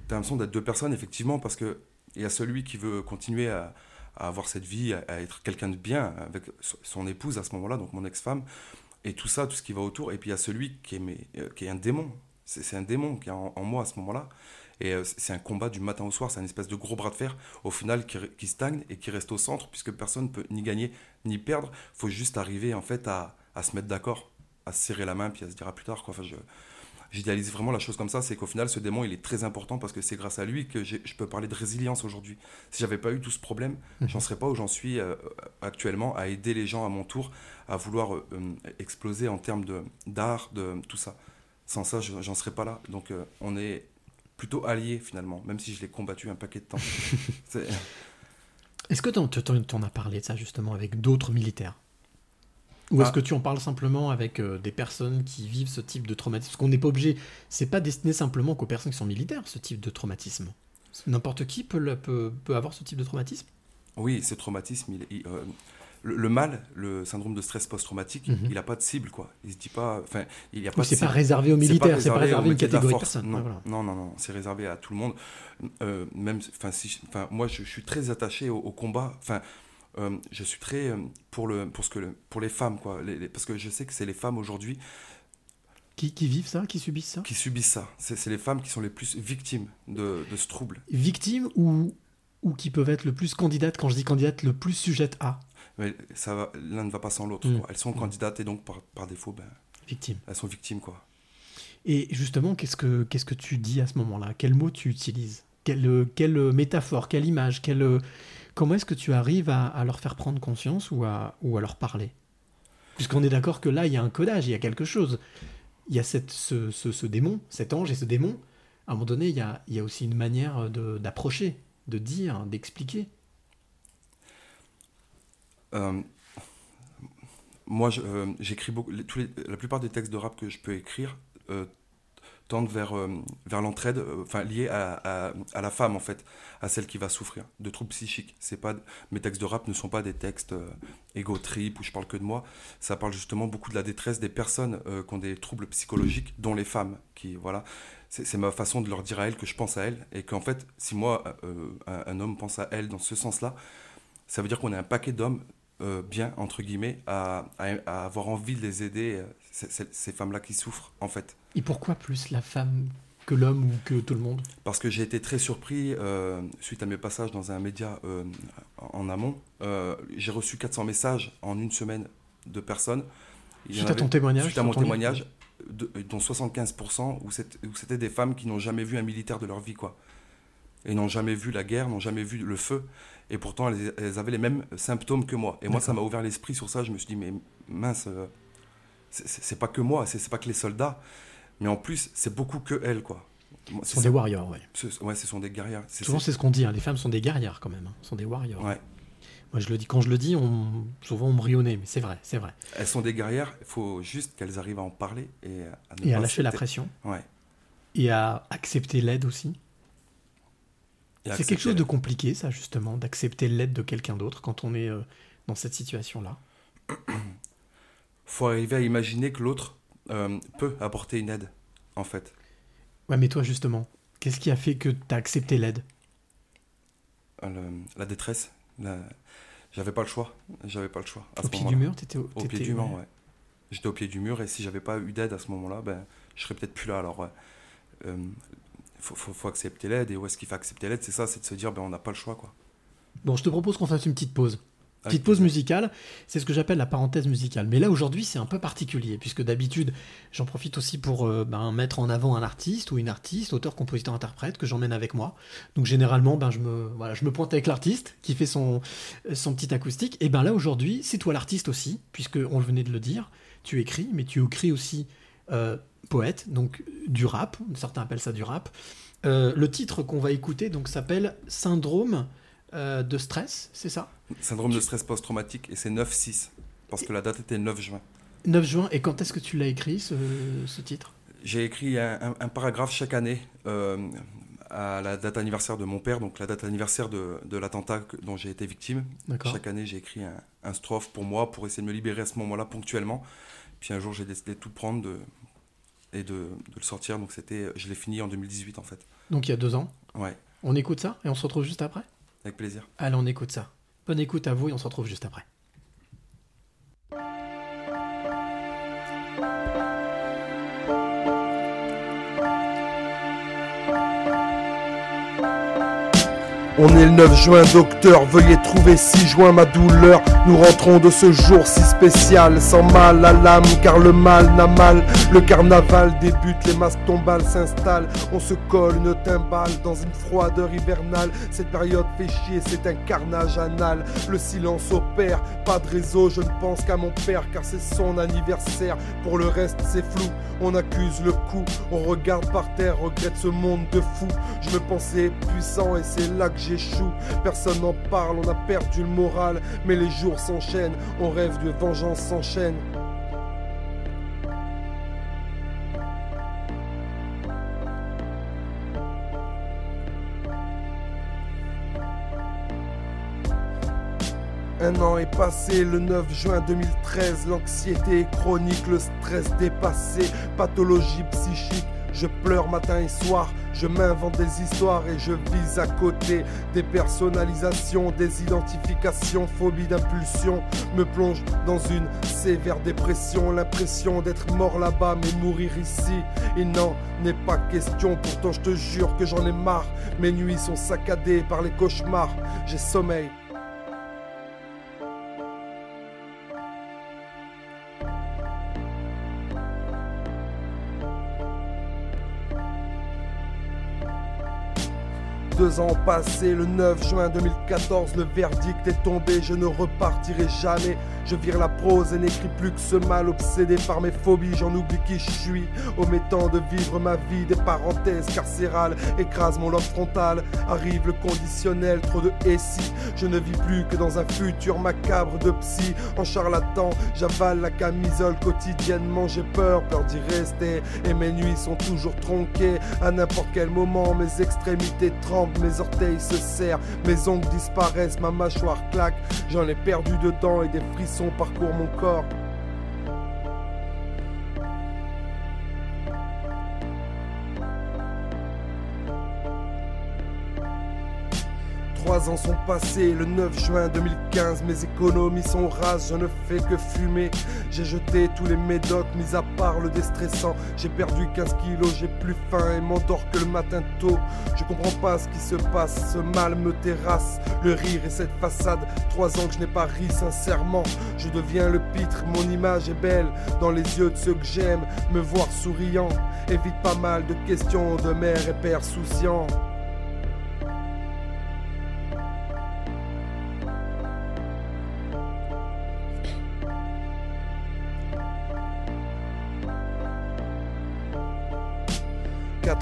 t'as l'impression d'être deux personnes, effectivement, parce que il y a celui qui veut continuer à, à avoir cette vie, à, être quelqu'un de bien avec so- son épouse à ce moment-là, donc mon ex-femme, et tout ça, tout ce qui va autour. Et puis il y a celui qui est, euh, qui est un démon. C'est un démon qui est en, moi à ce moment-là. Et euh, c'est un combat du matin au soir, c'est un espèce de gros bras de fer, au final, qui, qui stagne et qui reste au centre, puisque personne ne peut ni gagner ni perdre. faut juste arriver, en fait, à, à se mettre d'accord, à se serrer la main, puis à se dire à plus tard. Quoi. Enfin, je, j'idéalise vraiment la chose comme ça, c'est qu'au final, ce démon, il est très important, parce que c'est grâce à lui que je peux parler de résilience aujourd'hui. Si j'avais pas eu tout ce problème, Mhm. j'en serais pas où j'en suis euh, actuellement, à aider les gens à mon tour, à vouloir euh, euh, exploser en termes d'art, de tout ça. Sans ça, je- j'en serais pas là. Donc, euh, on est plutôt alliés, finalement, même si je l'ai combattu un paquet de temps. [LAUGHS] Est-ce que t'en- t'en as parlé de ça justement avec d'autres militaires? Ou est-ce Ah. que tu en parles simplement avec euh, des personnes qui vivent ce type de traumatisme? Parce qu'on n'est pas obligé, c'est pas destiné simplement qu'aux personnes qui sont militaires, ce type de traumatisme. N'importe qui peut, le- peut, peut avoir ce type de traumatisme? Oui, ce traumatisme, il, il, euh, le, le mal, le syndrome de stress post-traumatique, Mhm. il n'a pas de cible, quoi. Il se dit pas, enfin, il y a pas c'est pas réservé aux militaires, c'est pas réservé aux à une catégorie de force. personnes. Non, voilà. non, non, non, c'est réservé à tout le monde. Euh, même, enfin, si, moi, je, je suis très attaché au, au combat. Enfin, euh, je suis très euh, pour le, pour ce que, le- pour les femmes, quoi. Les- les- parce que je sais que c'est les femmes aujourd'hui Qui, qui vivent ça, qui subissent ça? qui subissent ça. C'est les femmes qui sont les plus victimes de, de ce trouble. Victimes ou, ou qui peuvent être le plus candidates, quand je dis candidate, le plus sujette à? Mais ça, l'un ne va pas sans l'autre. Mm. Elles sont candidates et donc par, par défaut, ben, victimes. elles sont victimes, quoi. Et justement, qu'est-ce que, qu'est-ce que tu dis à ce moment-là? Quel mot tu utilises? Quelle, quelle métaphore, quelle image quelle, Comment est-ce que tu arrives à, leur faire prendre conscience ou à, leur parler? Puisqu'on est d'accord que là, il y a un codage, il y a quelque chose. Il y a ce, démon, cet ange et ce démon. À un moment donné, il y a, aussi une manière d'approcher, de dire, d'expliquer. Euh, moi, euh, j'écris beaucoup. la plupart des textes de rap que je peux écrire euh, tendent vers, euh, vers l'entraide, euh, enfin liés à, à- la femme en fait, à celle qui va souffrir de troubles psychiques. Pas mes textes de rap ne sont pas des textes euh, ego trip où je parle que de moi. Ça parle justement beaucoup de la détresse des personnes euh, qui ont des troubles psychologiques, dont les femmes. Qui voilà, c'est, ma façon de leur dire à elles que je pense à elles et qu'en fait, si moi euh, un homme pense à elles dans ce sens-là, ça veut dire qu'on est un paquet d'hommes euh, bien, entre guillemets, à, à- à avoir envie de les aider, euh, ces, femmes-là qui souffrent, en fait. Et pourquoi plus la femme que l'homme ou que tout le monde? Parce que j'ai été très surpris, euh, suite à mes passages dans un média euh, en amont, j'ai reçu 400 messages en une semaine de personnes. Il Suite à avait- ton témoignage Suite à mon témoignage, de- dont 75% où c'était où c'était des femmes qui n'ont jamais vu un militaire de leur vie, quoi. Et n'ont jamais vu la guerre, n'ont jamais vu le feu. Et pourtant, elles, elles avaient les mêmes symptômes que moi. Et moi, ça m'a ouvert l'esprit sur ça. Je me suis dit, mais mince, euh, c'est- pas que moi, c'est pas que les soldats. Mais en plus, c'est beaucoup que elles, quoi. Ce sont des warriors, ouais. Ce- ouais, ce sont des guerrières. Souvent, c'est- ce qu'on dit. hein, Les femmes sont des guerrières quand même. hein, sont des warriors. Ouais. Moi, je le dis. Quand je le dis, on... souvent on me nez, mais c'est vrai, c'est vrai. Elles sont des guerrières, il faut juste qu'elles arrivent à en parler et à, Et à lâcher la pression Ouais. et à accepter l'aide aussi. C'est quelque chose de compliqué, ça justement, d'accepter l'aide de quelqu'un d'autre quand on est euh, dans cette situation-là. faut arriver à imaginer que l'autre euh, peut apporter une aide, en fait. Ouais, mais toi justement, qu'est-ce qui a fait que tu as accepté l'aide? Le- la détresse, la- j'avais pas le choix. J'avais pas le choix. À Au ce pied du mur, t'étais au, Au pied du mur, ouais. ouais. J'étais au pied du mur et si j'avais pas eu d'aide à ce moment-là, ben, je serais peut-être plus là. Alors, ouais. Euh, faut, faut, faut accepter l'aide et où est-ce qu'il faut accepter l'aide C'est ça, c'est de se dire, ben, on n'a pas le choix, quoi. Bon, je te propose qu'on fasse une petite pause. Petite pause musicale, c'est ce que j'appelle la parenthèse musicale. Mais là aujourd'hui c'est un peu particulier, puisque d'habitude j'en profite aussi pour euh, ben, mettre en avant un artiste ou une artiste, auteur, compositeur, interprète, que j'emmène avec moi. Donc généralement ben, je, me, voilà, je me pointe avec l'artiste qui fait son, son petit acoustique. Et ben là aujourd'hui c'est toi l'artiste aussi, puisque on venait de le dire, tu écris, mais tu écris aussi euh, poète, donc du rap, certains appellent ça du rap. Euh, le titre qu'on va écouter donc s'appelle Syndrome euh, de stress, c'est ça? Syndrome de stress post-traumatique et c'est 9-6. Parce que la date était 9 juin. 9 juin, et quand est-ce que tu l'as écrit, ce, ce titre? J'ai écrit un, un- un paragraphe chaque année euh, à la date anniversaire de mon père, donc la date anniversaire de, de l'attentat dont j'ai été victime. Chaque année, j'ai écrit un, un strophe pour moi, pour essayer de me libérer à ce moment-là ponctuellement. Puis un jour, j'ai décidé de tout prendre de, et de, de le sortir. Donc c'était, je l'ai fini en 2018 en fait. Donc il y a deux ans. Ouais, On écoute ça et on se retrouve juste après? Avec plaisir. Allez, on écoute ça. Bonne écoute à vous et on se retrouve juste après. On est le 9 juin, docteur, veuillez trouver 6 juin ma douleur. Nous rentrons de ce jour si spécial, sans mal à l'âme, car le mal n'a mal. Le carnaval débute, les masques tombales s'installent. On se colle une timbale dans une froideur hivernale. Cette période fait chier, c'est un carnage anal. Le silence opère, pas de réseau, je ne pense qu'à mon père, car c'est son anniversaire. Pour le reste, c'est flou, on accuse le coup. On regarde par terre, regrette ce monde de fou. Je me pensais puissant et c'est là que j'échoue. Personne n'en parle, on a perdu le moral. Mais les jours s'enchaînent, on rêve de vengeance s'enchaîne. Un an est passé, le 9 juin 2013, l'anxiété chronique, le stress dépassé, pathologie psychique. Je pleure matin et soir, je m'invente des histoires et je vise à côté. Des personnalisations, des identifications, phobie d'impulsion me plonge dans une sévère dépression. L'impression d'être mort là-bas mais mourir ici. Il n'en est pas question, pourtant je te jure que j'en ai marre. Mes nuits sont saccadées par les cauchemars. J'ai sommeil Deux ans passés, le 9 juin 2014, le verdict est tombé, je ne repartirai jamais. Je vire la prose et n'écris plus que ce mal, obsédé par mes phobies, j'en oublie qui je suis. Omettant de vivre ma vie, des parenthèses carcérales écrasent mon lobe frontal. Arrive le conditionnel, trop de et si. Je ne vis plus que dans un futur macabre de psy. En charlatan, j'avale la camisole quotidiennement, j'ai peur, peur d'y rester. Et mes nuits sont toujours tronquées. À n'importe quel moment, mes extrémités tremblent mes orteils se serrent, mes ongles disparaissent, ma mâchoire claque, j'en ai perdu dedans et des frissons parcourent mon corps. Trois ans sont passés, le 9 juin 2015, mes économies sont rases, je ne fais que fumer. J'ai jeté tous les médocs, mis à part le déstressant. J'ai perdu 15 kilos, j'ai plus faim et m'endors que le matin tôt. Je comprends pas ce qui se passe, ce mal me terrasse. Le rire et cette façade, trois ans que je n'ai pas ri sincèrement. Je deviens le pitre, mon image est belle dans les yeux de ceux que j'aime. Me voir souriant évite pas mal de questions de mère et père souciant.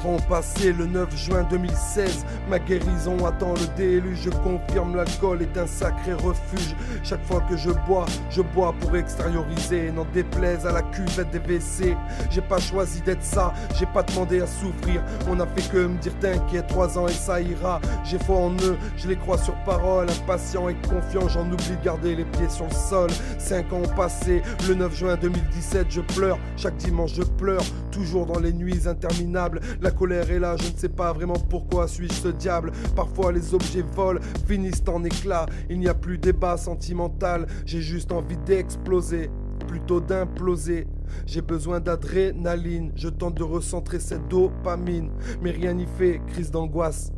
Ans passés, le 9 juin 2016, ma guérison attend le déluge. Je confirme, l'alcool est un sacré refuge. Chaque fois que je bois, je bois pour extérioriser. N'en déplaise à la cuvette des WC. J'ai pas choisi d'être ça, j'ai pas demandé à souffrir. On a fait que me dire t'inquiète, trois ans et ça ira. J'ai foi en eux, je les crois sur parole. Impatient et confiant, j'en oublie de garder les pieds sur le sol. Cinq ans ont passé, le 9 juin 2017, je pleure. Chaque dimanche, je pleure. Toujours dans les nuits interminables. Colère est là, je ne sais pas vraiment pourquoi suis-je ce diable. Parfois les objets volent, finissent en éclats. Il n'y a plus débat sentimental, j'ai juste envie d'exploser, plutôt d'imploser. J'ai besoin d'adrénaline, je tente de recentrer cette dopamine, mais rien n'y fait, crise d'angoisse.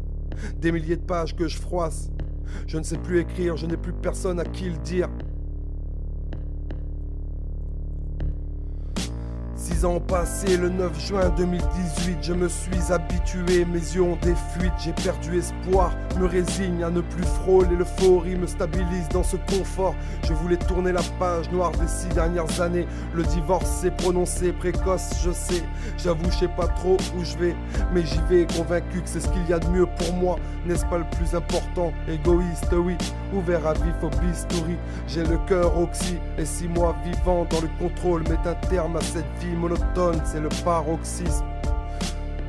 Des milliers de pages que je froisse. Je ne sais plus écrire, je n'ai plus personne à qui le dire. Six ans passés, le 9 juin 2018, je me suis habitué, mes yeux ont des fuites, j'ai perdu espoir, me résigne à ne plus frôler, l'euphorie me stabilise dans ce confort. Je voulais tourner la page noire des six dernières années, le divorce s'est prononcé précoce, je sais, j'avoue, je sais pas trop où je vais, mais j'y vais convaincu que c'est ce qu'il y a de mieux pour moi, n'est-ce pas le plus important? Égoïste, oui, ouvert à vif au bistouri, j'ai le cœur oxy, et six mois vivant dans le contrôle met un terme à cette vie monotone, c'est le paroxysme.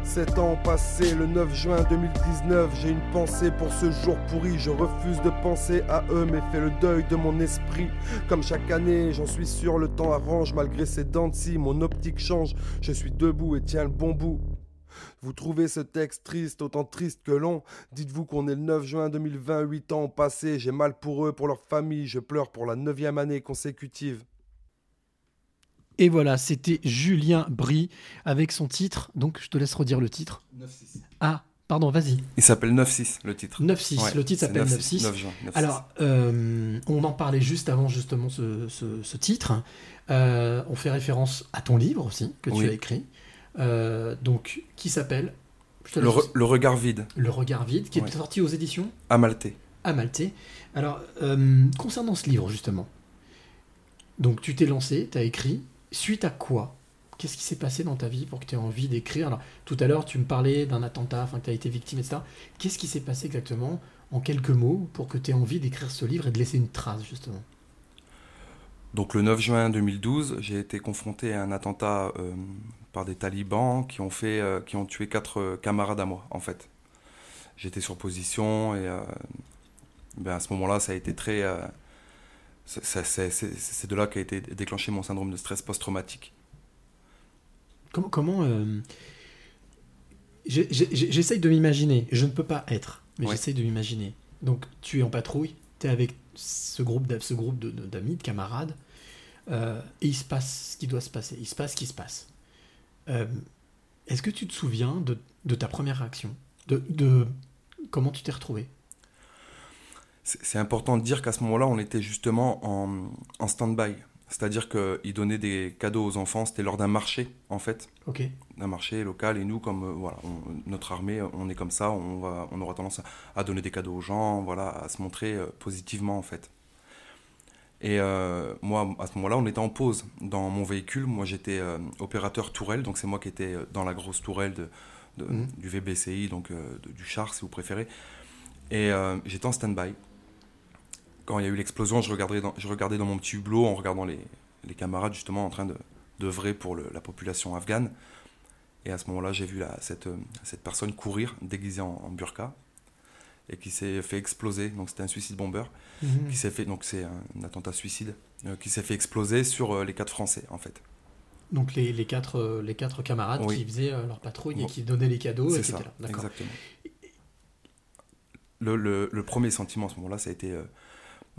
Sept ans passés, le 9 juin 2019, j'ai une pensée pour ce jour pourri. Je refuse de penser à eux, mais fais le deuil de mon esprit. Comme chaque année, j'en suis sûr, le temps arrange. Malgré ces dents de scie, mon optique change. Je suis debout et tiens le bon bout. Vous trouvez ce texte triste, autant triste que long Dites-vous qu'on est le 9 juin 2020, 8 ans ont passé. J'ai mal pour eux, pour leur famille. Je pleure pour la neuvième année consécutive. Et voilà, c'était Julien Brie avec son titre. Donc, je te laisse redire le titre. 9-6. Ah, pardon, vas-y. Il s'appelle 9-6, le titre. 9-6, Ouais, le titre s'appelle 9-6, 9-6. 9 juin, 9-6. Alors, euh, on en parlait juste avant justement ce, ce- ce titre. Euh, on fait référence à ton livre aussi, que tu Oui. as écrit. Euh, donc, qui s'appelle le, laisse- re- le regard vide, Le regard vide, qui est Ouais. sorti aux éditions Amalté. Amalté. Alors, euh, concernant ce livre, justement, donc tu t'es lancé, tu as écrit, suite à quoi Qu'est-ce qui s'est passé dans ta vie pour que tu aies envie d'écrire Alors, tout à l'heure, tu me parlais d'un attentat, enfin, que tu as été victime, etc. Qu'est-ce qui s'est passé exactement en quelques mots pour que tu aies envie d'écrire ce livre et de laisser une trace, justement? Donc le 9 juin 2012, j'ai été confronté à un attentat euh, par des talibans qui ont, fait, euh, tué quatre euh, camarades à moi, en fait. J'étais sur position et ben, à ce moment-là, ça a été très... c'est- de là qu'a été déclenché mon syndrome de stress post-traumatique. Comment, comment euh, j'essaye de m'imaginer. Je ne peux pas être, mais Ouais. j'essaye de m'imaginer. Donc, tu es en patrouille, tu es avec ce groupe d'a- ce groupe de- de- d'amis, de, camarades, euh, et il se passe ce qui doit se passer. Il se passe ce qui se passe. Euh, Est-ce que tu te souviens de, de ta première réaction? De, de comment tu t'es retrouvé C'est important de dire qu'à ce moment-là, on était justement en, en stand-by. C'est-à-dire qu'ils donnaient des cadeaux aux enfants, c'était lors d'un marché, en fait, Ok. d'un marché local. Et nous, comme euh, voilà, on- notre armée, on est comme ça, on, va, on aura tendance à, à donner des cadeaux aux gens, voilà, à se montrer euh, positivement, en fait. Et euh, moi, à ce moment-là, on était en pause dans mon véhicule. Moi, j'étais opérateur tourelle, donc c'est moi qui étais dans la grosse tourelle de, de- Mhm. du VBCI, donc de- du char, si vous préférez. Et j'étais en stand-by quand il y a eu l'explosion, je regardais dans, je regardais dans mon petit hublot en regardant les, les camarades justement en train de d'œuvrer pour le- la population afghane. Et à ce moment-là, j'ai vu la- cette, euh, cette personne courir déguisée en, en burqa et qui s'est fait exploser. Donc c'était un suicide bomber Mhm. qui s'est fait donc c'est un, attentat suicide euh, qui s'est fait exploser sur euh, les quatre Français en fait. Donc, les, les quatre, euh, les quatre camarades Oui. qui faisaient leur patrouille et qui donnaient les cadeaux C'est ça, là. Exactement. Le, le- le premier sentiment à ce moment-là, ça a été.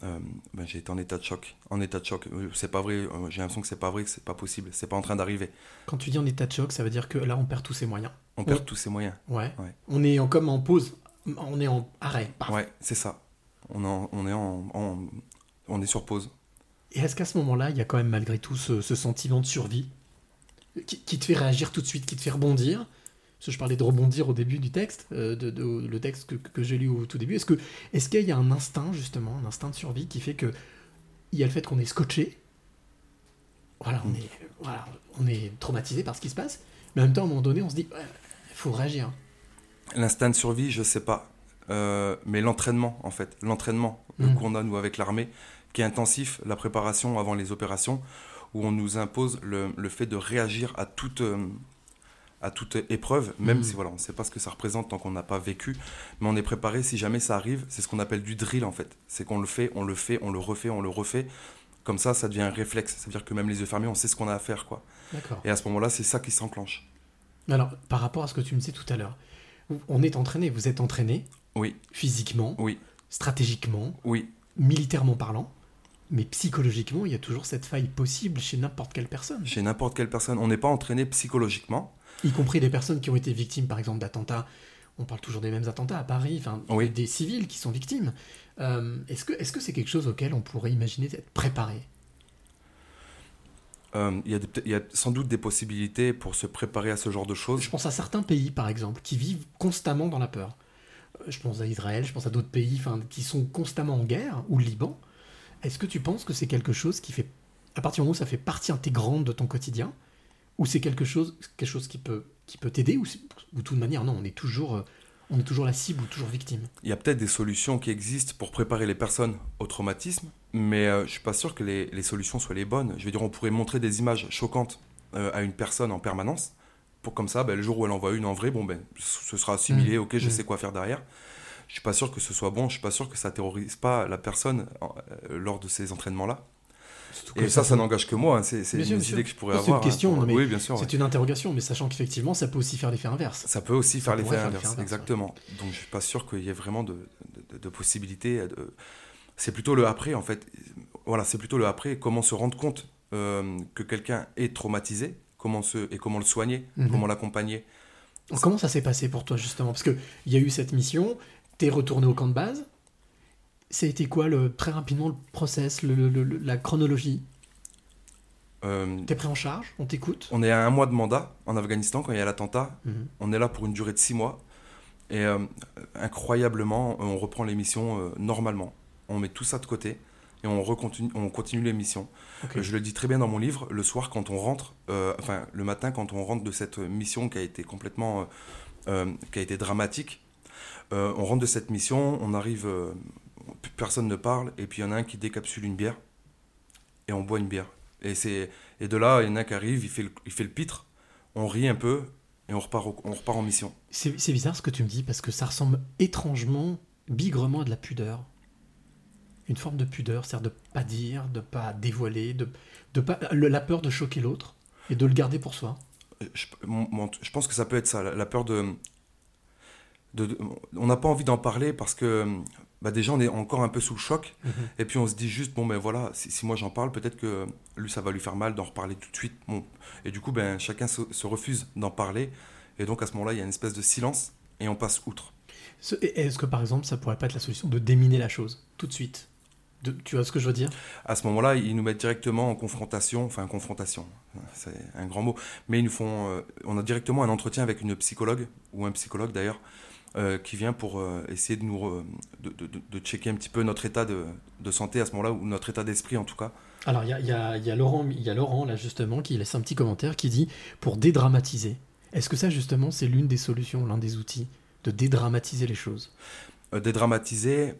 Euh, ben, j'ai été en état de choc. En état de choc. Euh, C'est pas vrai. euh, j'ai l'impression que c'est pas vrai, que c'est pas possible. C'est pas en train d'arriver. Quand tu dis en état de choc, ça veut dire que là, on perd tous ses moyens. On perd tous ses moyens. Ouais. Ouais. On est en, comme en pause. On est en arrêt. Paf. Ouais, c'est ça. On, en- on est en, en- on est sur pause. Et est-ce qu'à ce moment-là, il y a quand même malgré tout ce, ce sentiment de survie qui, qui te fait réagir tout de suite, qui te fait rebondir Parce que je parlais de rebondir au début du texte, euh, de, de- le texte que, que j'ai lu au tout début. Est-ce qu'il y a un instinct justement, un instinct de survie qui fait que il y a le fait qu'on est scotché? Voilà, on est voilà, on est traumatisé par ce qui se passe, mais en même temps, à un moment donné, on se dit, il faut réagir. L'instinct de survie, je sais pas. Euh, mais l'entraînement, en fait. L'entraînement Mm. qu'on a, nous, avec l'armée, qui est intensif, la préparation avant les opérations, où on nous impose le, le fait de réagir à toute, euh, à toute épreuve, même Mm. si voilà, on ne sait pas ce que ça représente tant qu'on n'a pas vécu, mais on est préparé si jamais ça arrive. C'est ce qu'on appelle du drill, en fait. C'est qu'on le fait, on le fait, on le refait, on le refait. Comme ça, ça devient un réflexe. Ça veut dire que même les yeux fermés, on sait ce qu'on a à faire, quoi. Et à ce moment-là, c'est ça qui s'enclenche. Alors, par rapport à ce que tu me disais tout à l'heure, on est entraîné, vous êtes entraîné Oui, physiquement, oui, stratégiquement, oui. militairement parlant, mais psychologiquement, il y a toujours cette faille possible chez n'importe quelle personne, Chez n'importe quelle personne, on n'est pas entraîné psychologiquement. Y compris des personnes qui ont été victimes, par exemple, d'attentats. On parle toujours des mêmes attentats à Paris, enfin, Oui. des civils qui sont victimes. Euh, est-ce que est-ce que c'est quelque chose auquel on pourrait imaginer d'être préparé? Euh, Il y, y a sans doute des possibilités pour se préparer à ce genre de choses. Je pense à certains pays, par exemple, qui vivent constamment dans la peur. Euh, Je pense à Israël, je pense à d'autres pays enfin, qui sont constamment en guerre, ou le Liban. Est-ce que tu penses que c'est quelque chose qui fait, à partir du moment où ça fait partie intégrante de ton quotidien, ou c'est quelque chose, quelque chose qui peut, qui peut t'aider, ou, ou de toute manière, non, on est toujours, euh, on est toujours la cible ou toujours victime. Il y a peut-être des solutions qui existent pour préparer les personnes au traumatisme, mais euh, je suis pas sûr que les, les solutions soient les bonnes. Je veux dire, on pourrait montrer des images choquantes euh, à une personne en permanence, pour comme ça, ben, le jour où elle en voit une en vrai, bon ben, ce sera assimilé, Mm. ok, je Mm. sais quoi faire derrière. Je suis pas sûr que ce soit bon, je suis pas sûr que ça terrorise pas la personne euh, lors de ces entraînements-là. Que Et ça, ça n'engage que moi, hein, c'est c'est sûr, une sûr. idée que je pourrais C'est avoir. une question, hein, pour- non, mais Oui, bien sûr. ouais. C'est une interrogation, mais sachant qu'effectivement, ça peut aussi faire l'effet inverse. Ça peut aussi Ça faire l'effet inverse, exactement. Donc je suis pas sûr qu'il y ait vraiment de, de, de possibilités. de- C'est plutôt le après, en fait. Voilà, c'est plutôt le après, comment se rendre compte euh, que quelqu'un est traumatisé, comment se, et comment le soigner, Mhm. comment l'accompagner. Comment ça s'est passé pour toi justement? Parce qu'il y a eu cette mission, t'es retourné au camp de base. Ça a été quoi le, très rapidement le process, le- le- le- la chronologie Euh, T'es pris en charge On t'écoute on est à un mois de mandat en Afghanistan quand il y a l'attentat. Mhm. On est là pour une durée de six mois. Et euh, incroyablement, on reprend les missions euh, normalement. On met tout ça de côté et on, recontinue, on continue les missions. Je le dis très bien dans mon livre, le soir quand on rentre, euh, enfin le matin quand on rentre de cette mission qui a été complètement, qui a été dramatique, on rentre de cette mission, on arrive, personne ne parle, et puis il y en a un qui décapsule une bière, et on boit une bière. Et, c'est, et de là, il y en a qui arrive, il fait le, il fait le pitre, on rit un peu, et on repart, au- on repart en mission. C'est c'est bizarre ce que tu me dis parce que ça ressemble étrangement, bigrement à de la pudeur. Une forme de pudeur, c'est-à-dire de pas dire, de pas dévoiler, de, de pas le- la peur de choquer l'autre et de le garder pour soi. je, mon- je pense que ça peut être ça, la, la peur de, de- de- On n'a pas envie d'en parler parce que bah, déjà on est encore un peu sous le choc. Et puis on se dit juste, bon ben voilà, si, si moi j'en parle, peut-être que lui ça va lui faire mal d'en reparler tout de suite. Bon. Et du coup, ben, chacun se, se refuse d'en parler. Et donc à ce moment-là, il y a une espèce de silence et on passe outre. Est-ce que par exemple ça pourrait pas être la solution de déminer la chose tout de suite? De- Tu vois ce que je veux dire? À ce moment-là, ils nous mettent directement en confrontation, enfin confrontation, c'est un grand mot, mais ils nous font, euh, on a directement un entretien avec une psychologue, ou un psychologue d'ailleurs, euh, qui vient pour euh, essayer de nous, de, de- de- de checker un petit peu notre état de, de santé à ce moment-là, ou notre état d'esprit en tout cas. Alors il y a, y a- y a Laurent, il y a Laurent là justement qui laisse un petit commentaire qui dit pour dédramatiser. Est-ce que ça justement c'est l'une des solutions, l'un des outils de dédramatiser les choses? Euh, dédramatiser,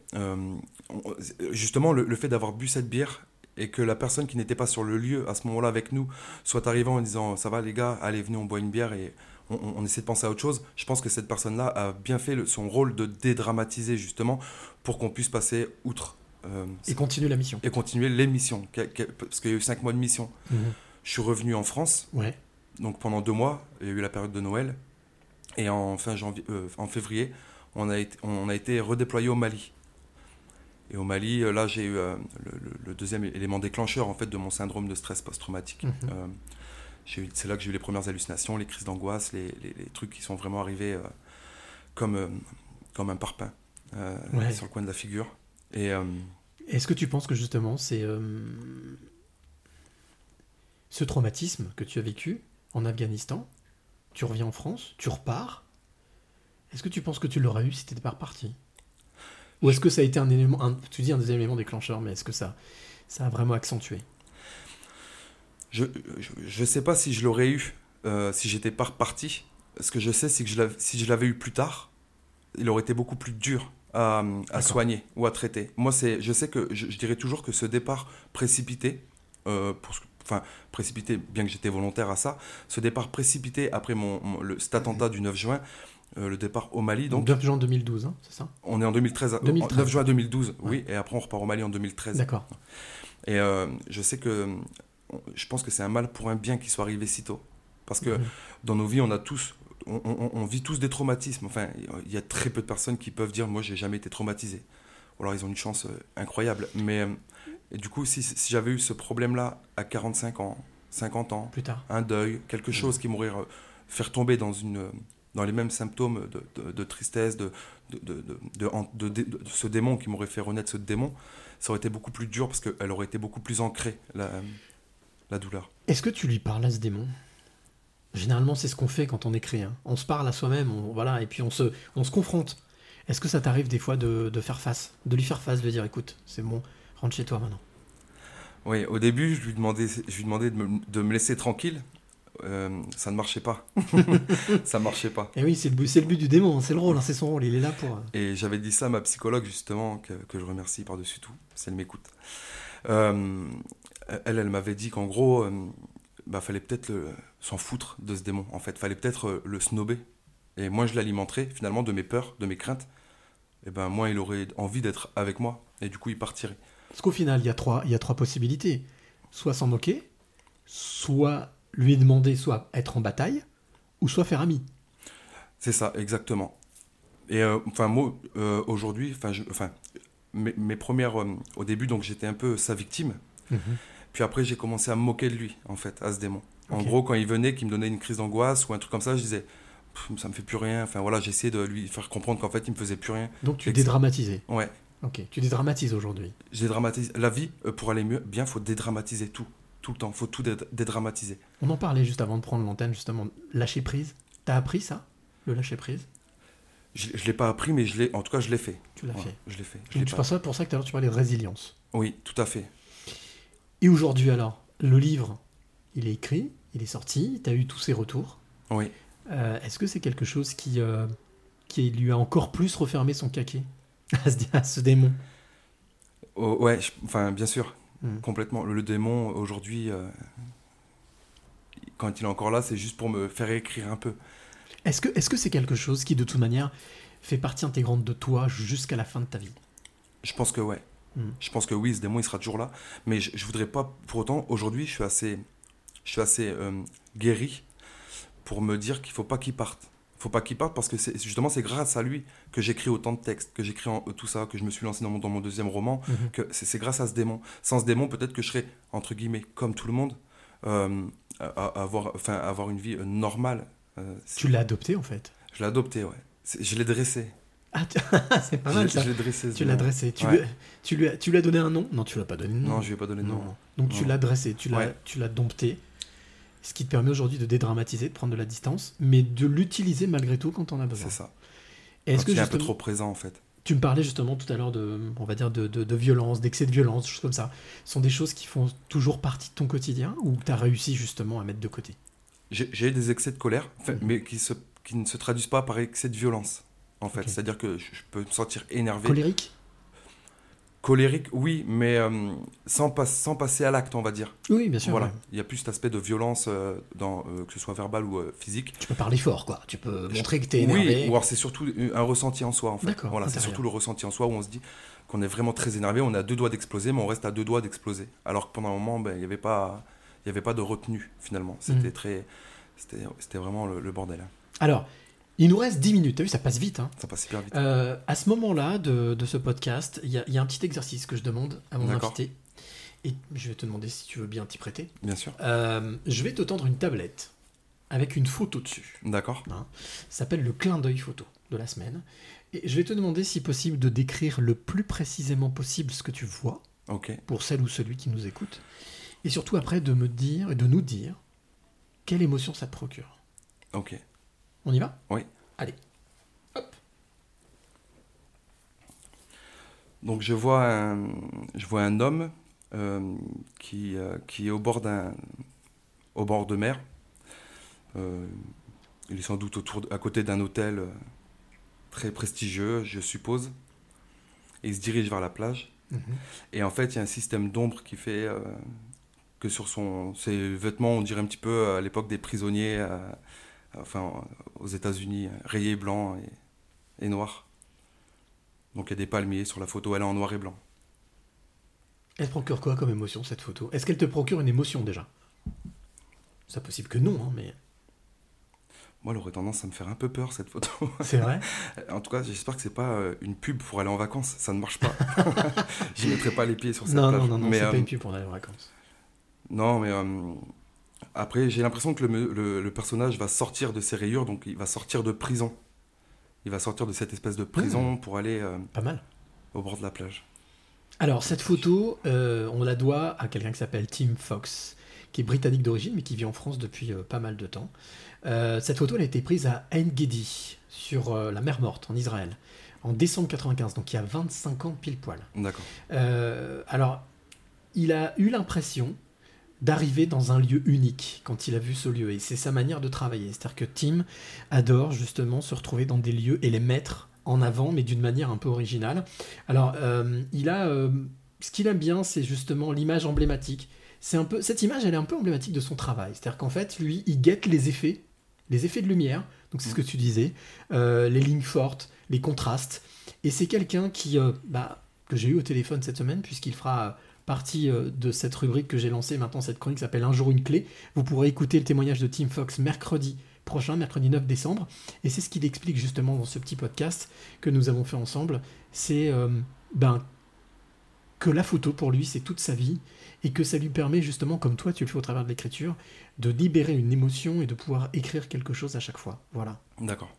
justement le, le fait d'avoir bu cette bière et que la personne qui n'était pas sur le lieu à ce moment-là avec nous soit arrivée en disant ça va les gars, allez venez on boit une bière et on, essaie de penser à autre chose. Je pense que cette personne-là a bien fait le- son rôle de dédramatiser justement pour qu'on puisse passer outre. euh, Et continuer la mission. et continuer l'émission, parce qu'il y a eu cinq mois de mission. Mhm. Je suis revenu en France, Ouais. donc pendant deux mois, il y a eu la période de Noël, et en fin janvier, euh, en février, on a été, on a été redéployé au Mali. Et au Mali, euh, là, j'ai eu euh, le, le- le deuxième élément déclencheur en fait de mon syndrome de stress post-traumatique. Mhm. C'est là que j'ai eu les premières hallucinations, les crises d'angoisse, les, les- les trucs qui sont vraiment arrivés euh, comme, euh, comme un parpaing euh, Ouais. sur le coin de la figure. Et Est-ce que tu penses que justement c'est ce traumatisme que tu as vécu en Afghanistan, tu reviens en France, tu repars, est-ce que tu penses que tu l'aurais eu si tu n'étais pas reparti? Ou est-ce que ça a été un élément, un- tu dis un des éléments déclencheurs, mais est-ce que ça, ça a vraiment accentué? Je ne sais pas si je l'aurais eu euh, si j'étais pas reparti. Ce que je sais, c'est que je si je l'avais eu plus tard, il aurait été beaucoup plus dur à, à soigner ou à traiter. Moi, c'est, je sais que je, je dirais toujours que ce départ précipité, euh, pour enfin précipité, bien que j'étais volontaire à ça, ce départ précipité après mon, mon- le, cet attentat du 9 juin, euh, le départ au Mali, donc 9 juin 2012, hein, c'est ça? On est en 2013, euh, 2013. 9 juin 2012, oui, et après on repart au Mali en 2013. D'accord. Et euh, je sais que je pense que c'est un mal pour un bien qui soit arrivé si tôt. Parce que Mhm. dans nos vies, on a tous, on, on- on vit tous des traumatismes. Enfin, il y a très peu de personnes qui peuvent dire, moi, j'ai jamais été traumatisé. Ou alors ils ont une chance euh, incroyable. Mais euh, et du coup, si, si j'avais eu ce problème-là à 45 ans, 50 ans, Plus tard. un deuil, quelque chose qui m'aurait euh, fait tomber dans une dans les mêmes symptômes de, de- de tristesse, de, de, ce démon qui m'aurait fait renaître ce démon, ça aurait été beaucoup plus dur parce qu'elle aurait été beaucoup plus ancrée, la, la douleur. Est-ce que tu lui parles à ce démon? Généralement, c'est ce qu'on fait quand on écrit. hein. On se parle à soi-même, voilà, et puis on se, on se confronte. Est-ce que ça t'arrive des fois de, de faire face, de lui faire face, de dire, écoute, c'est bon, rentre chez toi maintenant? Oui, au début, je lui demandais, je lui demandais de, me, de me laisser tranquille. Euh, ça ne marchait pas. [LAUGHS] ça marchait pas. Et oui, c'est le, but- c'est le but du démon, hein, c'est le rôle, hein, c'est son rôle, il est là pour. euh, Et j'avais dit ça à ma psychologue, justement, que, que je remercie par-dessus tout, si elle m'écoute. Euh, elle, elle m'avait dit qu'en gros, euh, bah, fallait peut-être s'en foutre de ce démon, en fait. Fallait peut-être euh, le snober. Et moi, je l'alimenterais, finalement, de mes peurs, de mes craintes. Et ben, moi, il aurait envie d'être avec moi. Et du coup, il partirait. Parce qu'au final, il y, a trois, il y a trois possibilités. Soit s'en moquer, soit lui demander, soit être en bataille, ou soit faire ami. C'est ça, exactement. Et euh, enfin, moi, euh, aujourd'hui, enfin, mes, mes premières, euh, au début, donc j'étais un peu sa victime. Puis après, j'ai commencé à me moquer de lui, en fait, à ce démon. En gros, quand il venait, qu'il me donnait une crise d'angoisse ou un truc comme ça, je disais, ça me fait plus rien. Enfin voilà, j'essayais de lui faire comprendre qu'en fait, il me faisait plus rien. Donc tu dédramatises. Ouais. Ok, tu dédramatises aujourd'hui. J'ai dramatisé. La vie, euh, pour aller mieux, bien, faut dédramatiser tout. Tout le temps, faut tout dé- dédramatiser. On en parlait juste avant de prendre l'antenne, justement, lâcher prise. T'as appris ça, le lâcher prise? Je, je l'ai pas appris, mais je l'ai, en tout cas, je l'ai fait. Tu l'as Ouais, fait. Je l'ai fait. Je Donc tu pas- penses ça pour ça que tout à l'heure tu parlais de résilience. Oui, tout à fait. Et aujourd'hui alors, le livre, il est écrit, il est sorti, tu as eu tous ces retours. Oui. Euh, Est-ce que c'est quelque chose qui, euh, qui lui a encore plus refermé son caquet [LAUGHS] à ce, à ce démon? Oh, ouais, je- enfin, bien sûr, Mm. complètement. Le, le démon, aujourd'hui, euh, quand il est encore là, c'est juste pour me faire écrire un peu. Est-ce que est-ce que c'est quelque chose qui, de toute manière, fait partie intégrante de toi jusqu'à la fin de ta vie? Je pense que ouais. Mm. Je pense que oui, ce démon, il sera toujours là. Mais je, je voudrais pas, pour autant, aujourd'hui, je suis assez, je suis assez euh, guéri pour me dire qu'il faut pas qu'il parte. faut pas qu'il parte parce que c'est justement, c'est grâce à lui que j'écris autant de textes, que j'écris en- tout ça, que je me suis lancé dans mon, dans mon deuxième roman. Mhm. que c'est grâce à ce démon. Sans ce démon, peut-être que je serais, entre guillemets, comme tout le monde, euh, à, à avoir, enfin, avoir une vie euh, normale. Euh, Tu l'as adopté en fait. Je l'ai adopté, ouais. Je l'ai dressé. Ah, tu- [LAUGHS] c'est pas mal ça. je l'ai dressé. Tu l'as dressé. Tu, Ouais. lui as, tu, lui as, tu lui as donné un nom? Non, tu l'as pas donné de nom. Non, je lui ai pas donné de nom. Donc tu Non. l'as dressé, tu l'as, Ouais. tu l'as dompté. Ce qui te permet aujourd'hui de dédramatiser, de prendre de la distance, mais de l'utiliser malgré tout quand on a besoin. C'est ça. Est-ce que il est un peu trop présent, en fait. Tu me parlais justement tout à l'heure de, on va dire, de, de, de violence, d'excès de violence, des choses comme ça. Ce sont des choses qui font toujours partie de ton quotidien ou tu as réussi justement à mettre de côté? J'ai j'ai des excès de colère, Mhm. mais qui, se, qui ne se traduisent pas par excès de violence, en fait. C'est-à-dire que je, peux me sentir énervé. Colérique? Colérique, oui, mais euh, sans, pas- sans passer à l'acte, on va dire. Oui, bien sûr. Voilà. ouais. Il y a plus cet aspect de violence, euh, dans, euh, que ce soit verbal ou physique. Tu peux parler fort, quoi. Tu peux montrer que tu es énervé. Oui, ou alors c'est surtout un ressenti en soi, en fait. D'accord, Voilà, c'est surtout le ressenti en soi où on se dit qu'on est vraiment très énervé, on a deux doigts d'exploser, mais on reste à deux doigts d'exploser. Alors que pendant un moment, ben, il n'y avait, pas- y avait pas de retenue, finalement. C'était Mhm. très. C'était c'était vraiment le, le bordel. hein. Alors, il nous reste 10 minutes. T'as vu, ça passe vite. Hein. Ça passe hyper vite. Euh, à ce moment-là de, de ce podcast, il y, a- il y a un petit exercice que je demande à mon invité. Et je vais te demander si tu veux bien t'y prêter. Bien sûr. Euh, je vais te tendre une tablette avec une photo dessus. D'accord. Ça s'appelle le clin d'œil photo de la semaine. Et je vais te demander si possible de décrire le plus précisément possible ce que tu vois Ok. pour celle ou celui qui nous écoute. Et surtout après de me dire et de nous dire quelle émotion ça te procure. Ok. On y va? Oui. Allez. Donc je vois un, je vois un homme euh, qui, euh, qui est au bord d'un, au bord de mer. Euh, il est sans doute autour, à côté d'un hôtel très prestigieux, je suppose. Et il se dirige vers la plage. Mhm. Et en fait, il y a un système d'ombre qui fait que sur son, ses vêtements, on dirait un petit peu à l'époque des prisonniers, enfin aux États-Unis, rayés blancs et, et noirs. Donc il y a des palmiers sur la photo, elle est en noir et blanc. Elle te procure quoi comme émotion cette photo? Est-ce qu'elle te procure une émotion déjà? C'est possible que non, hein, mais Moi, elle aurait tendance à me faire un peu peur cette photo. c'est vrai? [LAUGHS] en tout cas, j'espère que c'est pas euh, une pub pour aller en vacances. Ça ne marche pas. [LAUGHS] J'y mettrai pas les pieds sur cette non, plage. non, non, non, Mais, c'est euh, pas une pub pour aller en vacances. Non, mais euh, après, j'ai l'impression que le, le- le personnage va sortir de ses rayures, donc il va sortir de prison. Il va sortir de cette espèce de prison pour aller euh, Pas mal. au bord de la plage. Alors, cette photo, euh, on la doit à quelqu'un qui s'appelle Tim Fox, qui est britannique d'origine, mais qui vit en France depuis euh, pas mal de temps. Cette photo, elle a été prise à Ein Gedi, sur la mer Morte, en Israël, en décembre 95, donc il y a 25 ans pile poil. D'accord. Alors, il a eu l'impression d'arriver dans un lieu unique quand il a vu ce lieu. Et c'est sa manière de travailler. C'est-à-dire que Tim adore justement se retrouver dans des lieux et les mettre en avant, mais d'une manière un peu originale. Alors, euh, il a... euh, ce qu'il aime bien, c'est justement l'image emblématique. C'est un peu, cette image, elle est un peu emblématique de son travail. C'est-à-dire qu'en fait, lui, il guette les effets, les effets de lumière. Donc c'est ce que tu disais, euh, les lignes fortes, les contrastes. Et c'est quelqu'un qui, bah, que j'ai eu au téléphone cette semaine, puisqu'il fera partie euh, de cette rubrique que j'ai lancée maintenant, cette chronique s'appelle Un jour une clé. Vous pourrez écouter le témoignage de Tim Fox mercredi prochain, mercredi 9 décembre. Et c'est ce qu'il explique justement dans ce petit podcast que nous avons fait ensemble. C'est euh, ben, que la photo pour lui, c'est toute sa vie. Et que ça lui permet justement, comme toi tu le fais au travers de l'écriture, de libérer une émotion et de pouvoir écrire quelque chose à chaque fois. Voilà. D'accord.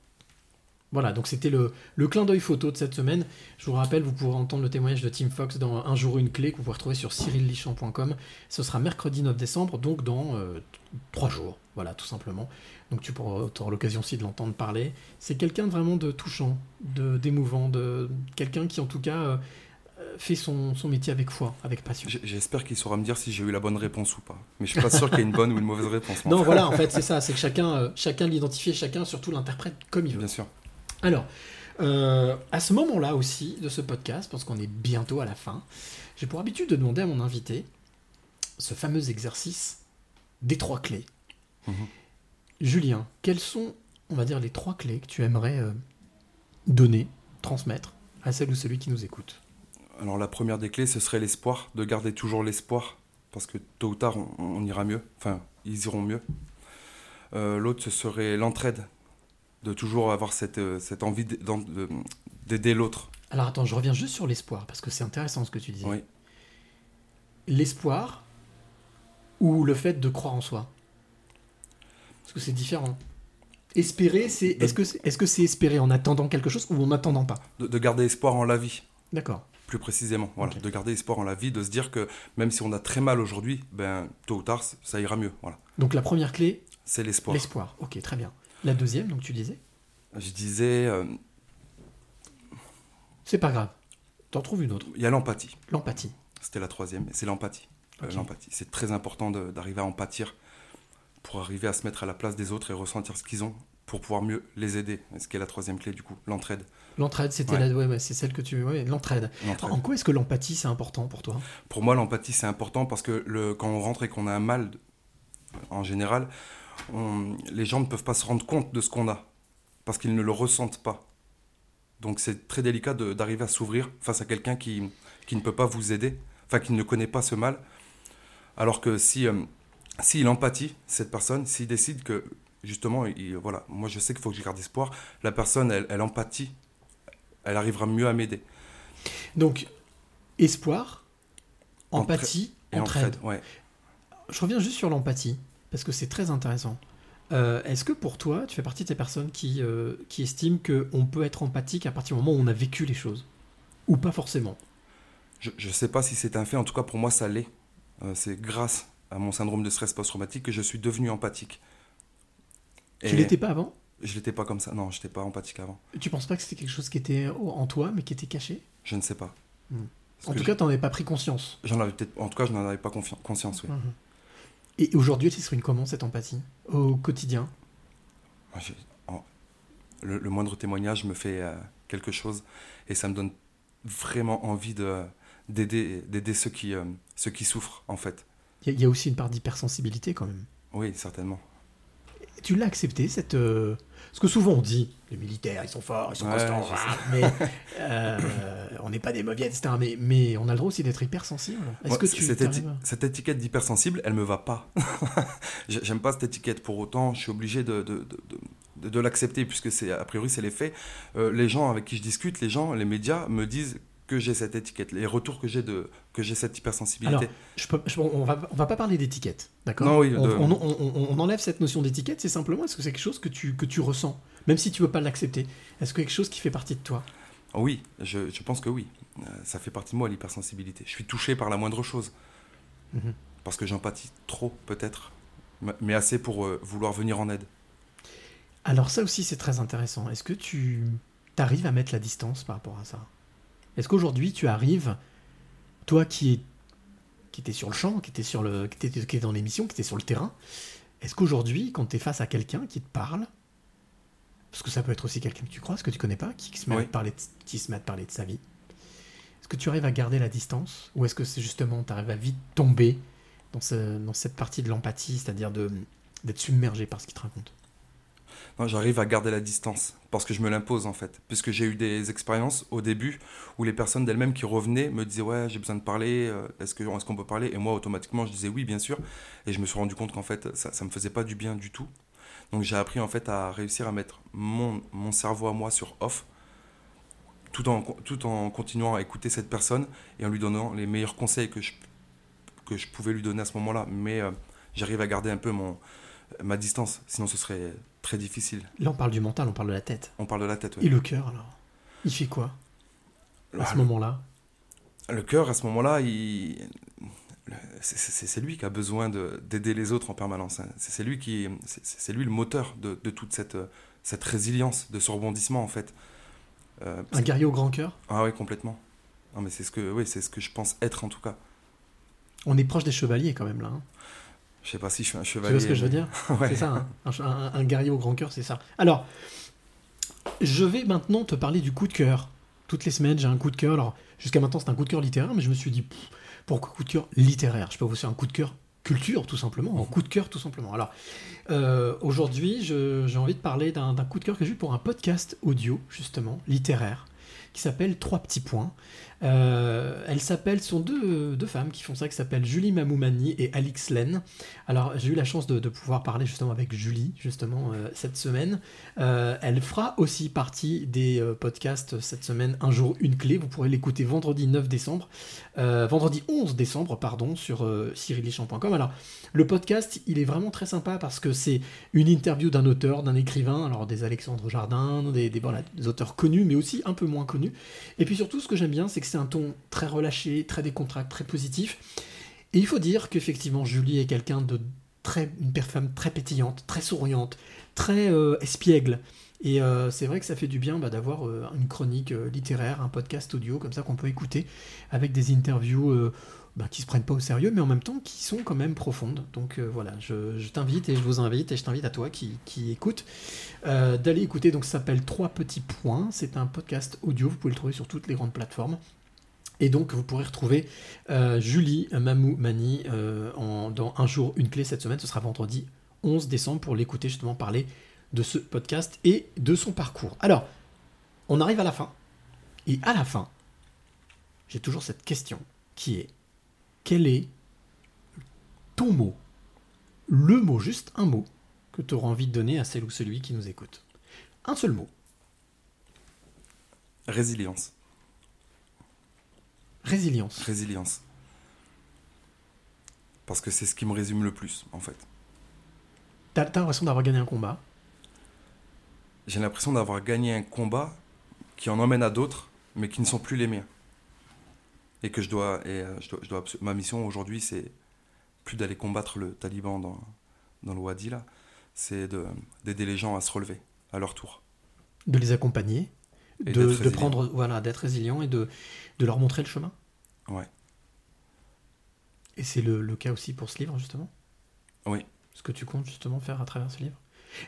Voilà, donc c'était le, le clin d'œil photo de cette semaine. Je vous rappelle, vous pourrez entendre le témoignage de Tim Fox dans Un jour une clé que vous pouvez retrouver sur cyrillichamp.com. Ce sera mercredi 9 décembre, donc dans euh, trois jours. Voilà, tout simplement. Donc tu pourras auras l'occasion aussi de l'entendre parler. C'est quelqu'un de vraiment de touchant, de d'émouvant, de quelqu'un qui en tout cas euh, fait son, son métier avec foi, avec passion. J'espère qu'il saura me dire si j'ai eu la bonne réponse ou pas. Mais je suis pas sûr qu'il y ait une bonne ou une mauvaise réponse. Non, voilà, en fait, c'est ça. C'est que chacun, euh, chacun l'identifie, chacun surtout l'interprète comme il veut. Bien sûr. Alors, euh, à ce moment-là aussi de ce podcast, parce qu'on est bientôt à la fin, j'ai pour habitude de demander à mon invité ce fameux exercice des trois clés. Mhm. Julien, quelles sont, on va dire, les trois clés que tu aimerais euh, donner, transmettre à celle ou celui qui nous écoute? Alors la première des clés, ce serait l'espoir, de garder toujours l'espoir, parce que tôt ou tard, on, on ira mieux, enfin, ils iront mieux. Euh, L'autre, ce serait l'entraide, de toujours avoir cette, euh, cette envie d'aider l'autre. Alors attends, je reviens juste sur l'espoir, parce que c'est intéressant ce que tu disais. Oui. L'espoir ou le fait de croire en soi? Parce que c'est différent. Espérer, c'est. Est-ce que c'est est -ce espérer en attendant quelque chose ou en n'attendant pas? De, de garder espoir en la vie, D'accord. plus précisément. Voilà, de garder espoir en la vie, de se dire que même si on a très mal aujourd'hui, ben tôt ou tard, ça ira mieux. Voilà, Donc la première clé, c'est l'espoir. l'espoir. Ok, très bien. La deuxième, donc tu disais Je disais, euh, C'est pas grave. T'en trouves une autre. il y a l'empathie. L'empathie. C'était la troisième, et c'est l'empathie. Euh, Ok. L'empathie. C'est très important de- d'arriver à empathir pour arriver à se mettre à la place des autres et ressentir ce qu'ils ont pour pouvoir mieux les aider. Et Ce qui est la troisième clé du coup, l'entraide. L'entraide, c'était Ouais. la. Ouais, ouais, c'est celle que tu. Ouais, l'entraide. L'entraide. En quoi est-ce que l'empathie, c'est important pour toi? Pour moi, l'empathie, c'est important parce que le, quand on rentre et qu'on a un mal, en général, on- les gens ne peuvent pas se rendre compte de ce qu'on a parce qu'ils ne le ressentent pas. Donc c'est très délicat d'arriver à s'ouvrir face à quelqu'un qui, qui ne peut pas vous aider, enfin qui ne connaît pas ce mal. Alors que si euh, s'il empathie, cette personne, s'il décide que justement, il- voilà, moi je sais qu'il faut que je garde espoir, la personne, elle, elle empathie, elle arrivera mieux à m'aider. Donc, espoir, empathie, entraide. entraide, ouais. Je reviens juste sur l'empathie, parce que c'est très intéressant. Euh, Est-ce que pour toi, tu fais partie de ces personnes qui, euh, qui estiment qu'on peut être empathique à partir du moment où on a vécu les choses? Ou pas forcément? Je ne sais pas si c'est un fait, en tout cas pour moi ça l'est. Euh, c'est grâce à mon syndrome de stress post-traumatique que je suis devenu empathique. Tu l'étais pas avant? Je l'étais pas comme ça, non, je n'étais pas empathique avant. Tu penses pas que c'était quelque chose qui était en toi, mais qui était caché? Je ne sais pas. Hmm. En tout cas, t'en avais pas pris conscience. j'en avais peut-être, en tout cas, je n'en avais pas conscience. Oui. Mhm. Et aujourd'hui, tu exprimes comment cette empathie Au quotidien? Moi, le, le moindre témoignage me fait euh, quelque chose et ça me donne vraiment envie de, d'aider, d'aider ceux, qui, euh, ceux qui souffrent, en fait. Il y, a- il y a aussi une part d'hypersensibilité quand même. Oui, certainement. Tu l'as accepté, cette. euh, Parce que souvent on dit, les militaires, ils sont forts, ils sont Ouais, constants, ah, mais [LAUGHS] euh, on n'est pas des mauvais, etc. Mais, mais on a le droit aussi d'être hypersensible. Est-ce que tu cette, éti- étiquette d'hypersensible, elle me va pas. [LAUGHS] J'ai- J'aime pas cette étiquette. Pour autant, je suis obligé de, de, de, de- de l'accepter puisque c'est a priori c'est les faits. Euh, les gens avec qui je discute, les gens, les médias me disent que j'ai cette étiquette. Les retours que j'ai de que j'ai cette hypersensibilité. Alors, je peux- je- on, va, on va pas parler d'étiquette, d'accord Non, oui, on, de- on- on- on enlève cette notion d'étiquette, c'est simplement est-ce que c'est quelque chose que tu, que tu ressens, même si tu veux pas l'accepter? Est-ce que quelque chose qui fait partie de toi? Oui, je, je pense que oui. Euh, ça fait partie de moi l'hypersensibilité. Je suis touché par la moindre chose Mhm. parce que j'empathie trop peut-être, mais- mais assez pour euh, vouloir venir en aide. Alors ça aussi c'est très intéressant. Est-ce que tu arrives à mettre la distance par rapport à ça? Est-ce qu'aujourd'hui tu arrives, toi qui es qui était sur le champ, qui était sur le qui était, qui était dans l'émission, qui était sur le terrain, est-ce qu'aujourd'hui quand tu es face à quelqu'un qui te parle parce que ça peut être aussi quelqu'un que tu crois, que tu connais pas, qui, se met à te parler de, qui se met à te parler de sa vie. Est-ce que tu arrives à garder la distance ou est-ce que c'est justement tu arrives à vite tomber dans, ce- dans cette partie de l'empathie, c'est-à-dire de d'être submergé par ce qu'il te raconte? J'arrive à garder la distance parce que je me l'impose en fait. Puisque j'ai eu des expériences au début où les personnes d'elles-mêmes qui revenaient me disaient Ouais, j'ai besoin de parler, euh, est-ce qu'on peut parler? Et moi, automatiquement, je disais oui, bien sûr. Et je me suis rendu compte qu'en fait, ça ne me faisait pas du bien du tout. Donc j'ai appris en fait à réussir à mettre mon, mon cerveau à moi sur off tout en, tout en continuant à écouter cette personne et en lui donnant les meilleurs conseils que je, que je pouvais lui donner à ce moment-là. Mais euh, j'arrive à garder un peu mon, ma distance, sinon ce serait très difficile. Là on parle du mental, on parle de la tête. On parle de la tête. Et le cœur alors? Il fait quoi? À Ah, ce le- moment-là? Le cœur, à ce moment-là, il... c'est- lui qui a besoin de- d'aider les autres en permanence. hein. C'est lui qui, c'est- lui le moteur de, de toute cette, euh, cette résilience, de ce rebondissement en fait. Euh, Un guerrier au grand cœur? Ah oui, complètement. Non, mais c'est ce que, oui, ce que je pense être en tout cas. On est proche des chevaliers quand même là. hein. Je sais pas si je suis un Tu chevalier. vois ce que je veux dire Ouais. C'est ça, hein. [LAUGHS] un, che- un- un guerrier au grand cœur, c'est ça. Alors, Je vais maintenant te parler du coup de cœur. Toutes les semaines, j'ai un coup de cœur. Alors, jusqu'à maintenant, c'est un coup de cœur littéraire, mais je me suis dit, pff, pourquoi coup de cœur littéraire? Je peux vous faire un coup de cœur culture, tout simplement, un coup de cœur, tout simplement. Alors, euh, aujourd'hui, j'ai envie de parler d'un d'un coup de cœur que j'ai eu pour un podcast audio, justement, littéraire, qui s'appelle Trois petits points. Euh, elles s'appellent, sont deux, deux femmes qui font ça, qui s'appellent Julie Mamoumani et Alix Len. Alors, j'ai eu la chance de, de pouvoir parler justement avec Julie, justement, euh, cette semaine. Euh, elle fera aussi partie des euh, podcasts cette semaine, Un jour, une clé. Vous pourrez l'écouter vendredi 9 décembre, euh, vendredi 11 décembre, pardon, sur euh. Alors, le podcast, il est vraiment très sympa parce que c'est une interview d'un auteur, d'un écrivain, alors des Alexandre Jardin, des, auteurs connus, mais aussi un peu moins connus. Et puis surtout, ce que j'aime bien, c'est que c'est un ton très relâché, très décontracté, très positif. Et il faut dire qu'effectivement, Julie est quelqu'un de très, une femme très pétillante, très souriante, très euh, espiègle. Et euh, c'est vrai que ça fait du bien bah, d'avoir euh, une chronique euh, littéraire, un podcast audio comme ça qu'on peut écouter avec des interviews bah, qui se prennent pas au sérieux, mais en même temps qui sont quand même profondes. Donc voilà, je, t'invite et je vous invite et je t'invite à toi qui, qui écoute d'aller écouter. Donc ça s'appelle Trois petits points. C'est un podcast audio. Vous pouvez le trouver sur toutes les grandes plateformes. Et donc, vous pourrez retrouver Julie Mamou Mani dans Un jour, une clé cette semaine. Ce sera vendredi 11 décembre pour l'écouter justement parler de ce podcast et de son parcours. Alors, on arrive à la fin. Et à la fin, j'ai toujours cette question qui est quel est ton mot Le mot, juste un mot, que tu auras envie de donner à celle ou celui qui nous écoute? Un seul mot. Résilience. Résilience. Résilience. Parce que c'est ce qui me résume le plus, en fait. T'as l'impression d'avoir gagné un combat? J'ai l'impression d'avoir gagné un combat qui en emmène à d'autres, mais qui ne sont plus les miens. Et que je dois. Et euh, je dois, je dois abso- ma mission aujourd'hui, c'est plus d'aller combattre le taliban dans, dans le Wadi, là. C'est de- d'aider les gens à se relever, à leur tour. de les accompagner, Et de, d'être de prendre, voilà, d'être résilient et de, de leur montrer le chemin. Ouais. Et c'est le, le cas aussi pour ce livre, justement? Oui. Ce que tu comptes justement faire à travers ce livre?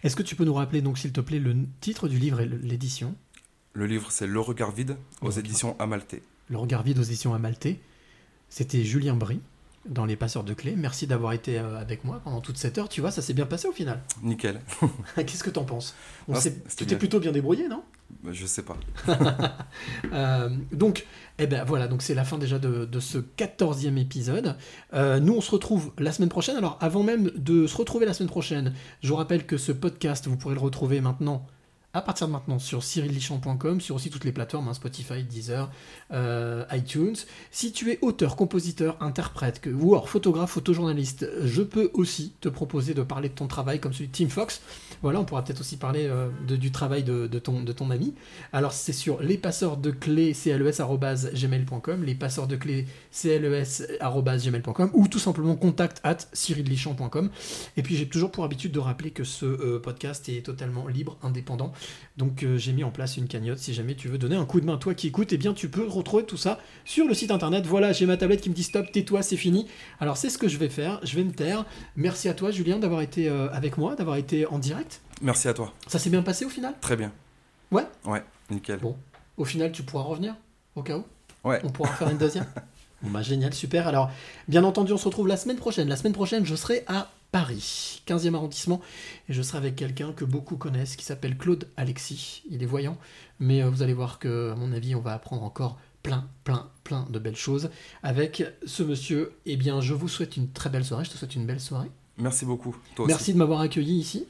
Est-ce que tu peux nous rappeler, donc, s'il te plaît, le titre du livre et l'édition? Le livre, c'est Le regard vide, aux éditions Amalté. Le regard vide aux éditions Amalté. C'était Julien Brie dans Les Passeurs de Clés. Merci d'avoir été euh, avec moi pendant toute cette heure. Tu vois, ça s'est bien passé au final. Nickel. [LAUGHS] Qu'est-ce que t'en penses? On Ah, c'était Tu t'es bien. plutôt bien débrouillé, non? Je sais pas. [LAUGHS] Euh, donc, eh ben voilà, donc c'est la fin déjà de, de ce 14e épisode. Euh, nous, on se retrouve la semaine prochaine. Alors, avant même de se retrouver la semaine prochaine, je vous rappelle que ce podcast, vous pourrez le retrouver maintenant, à partir de maintenant, sur cyrillichamp.com, sur aussi toutes les plateformes, hein, Spotify, Deezer, euh, iTunes. Si tu es auteur, compositeur, interprète, que, ou alors photographe, photojournaliste, je peux aussi te proposer de parler de ton travail comme celui de Tim Fox. Voilà, on pourra peut-être aussi parler euh, de- du travail de, de ton, de ton ami. Alors c'est sur les passeurs de clés cles@gmail.com, les passeurs de clés cles@gmail.com ou tout simplement contact at cyrillichamp.com. Et puis j'ai toujours pour habitude de rappeler que ce euh, podcast est totalement libre, indépendant. Donc euh, j'ai mis en place une cagnotte. Si jamais tu veux donner un coup de main, toi qui écoutes, eh bien tu peux retrouver tout ça sur le site internet. Voilà, j'ai ma tablette qui me dit stop, tais-toi, c'est fini. Alors c'est ce que je vais faire. Je vais me taire. Merci à toi, Julien, d'avoir été euh, avec moi, d'avoir été en direct. Merci à toi. Ça s'est bien passé au final? Très bien. Ouais? Ouais, nickel. Bon. Au final, tu pourras revenir Au cas où? Ouais. On pourra faire une deuxième? [LAUGHS] Bon bah génial, super. Alors, bien entendu, on se retrouve la semaine prochaine. La semaine prochaine, je serai à Paris, 15e arrondissement, et je serai avec quelqu'un que beaucoup connaissent, qui s'appelle Claude Alexis. Il est voyant, mais euh, vous allez voir que, à mon avis, on va apprendre encore plein, plein, plein de belles choses avec ce monsieur. Eh bien, je vous souhaite une très belle soirée. Je te souhaite une belle soirée. Merci beaucoup. Toi aussi. Merci de m'avoir accueilli ici.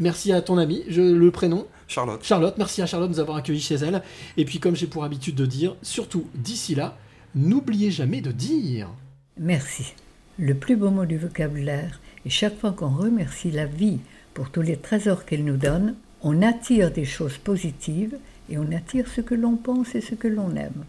Merci à ton ami, je, le prénom. Charlotte. Charlotte, merci à Charlotte de nous avoir accueillis chez elle. Et puis comme j'ai pour habitude de dire, surtout d'ici là, n'oubliez jamais de dire... Merci. Le plus beau mot du vocabulaire, et chaque fois qu'on remercie la vie pour tous les trésors qu'elle nous donne, on attire des choses positives et on attire ce que l'on pense et ce que l'on aime.